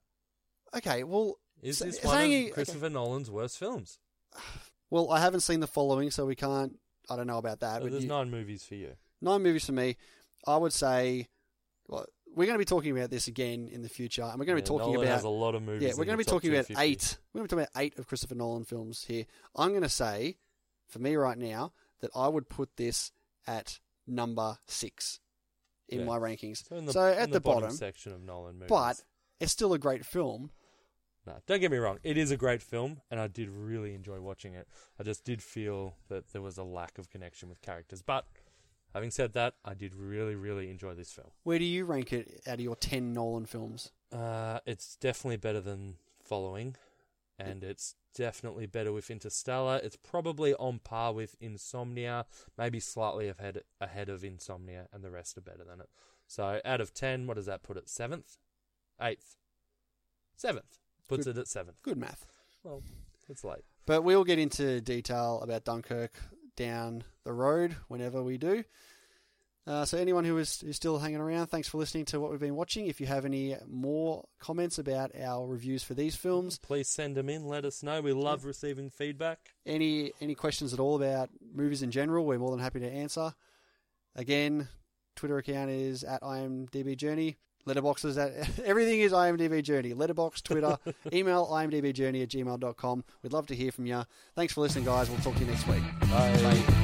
Okay. Well, Is this saying one of he- okay. Christopher Nolan's worst films? Well, I haven't seen the following, so we can't. I don't know about that. So but there's you- nine movies for you. nine movies for me. I would say. Well, we're going to be talking about this again in the future, and we're going to be talking Nolan about has a lot of movies Yeah, we're going to be talking about 250. eight. We're going to be talking about eight of Christopher Nolan films here. I'm going to say, for me right now, that I would put this at number six in Yeah. my rankings. So, the, so at in the, bottom, bottom, section of Nolan movies. but it's still a great film. No, don't get me wrong. It is a great film, and I did really enjoy watching it. I just did feel that there was a lack of connection with characters. But having said that, I did really, really enjoy this film. Where do you rank it out of your ten Nolan films? Uh, it's definitely better than Following, and it's definitely better with Interstellar. It's probably on par with Insomnia, maybe slightly ahead ahead of Insomnia, and the rest are better than it. So out of ten, what does that put it? Seventh, eighth, seventh. Puts Good- it at seventh. Good math. Well, it's late. But we'll get into detail about Dunkirk down the road whenever we do. Uh, so anyone who is, is still hanging around, thanks for listening to what we've been watching. If you have any more comments about our reviews for these films, Please send them in. Let us know. We love receiving feedback. any any questions at all about movies in general, we're more than happy to answer. Again, Twitter account is at IMDb Journey. Letterboxd is at everything is IMDb Journey. Letterboxd, Twitter, email imdbjourney at gmail.com. We'd love to hear from you. Thanks for listening, guys. We'll talk to you next week. Bye.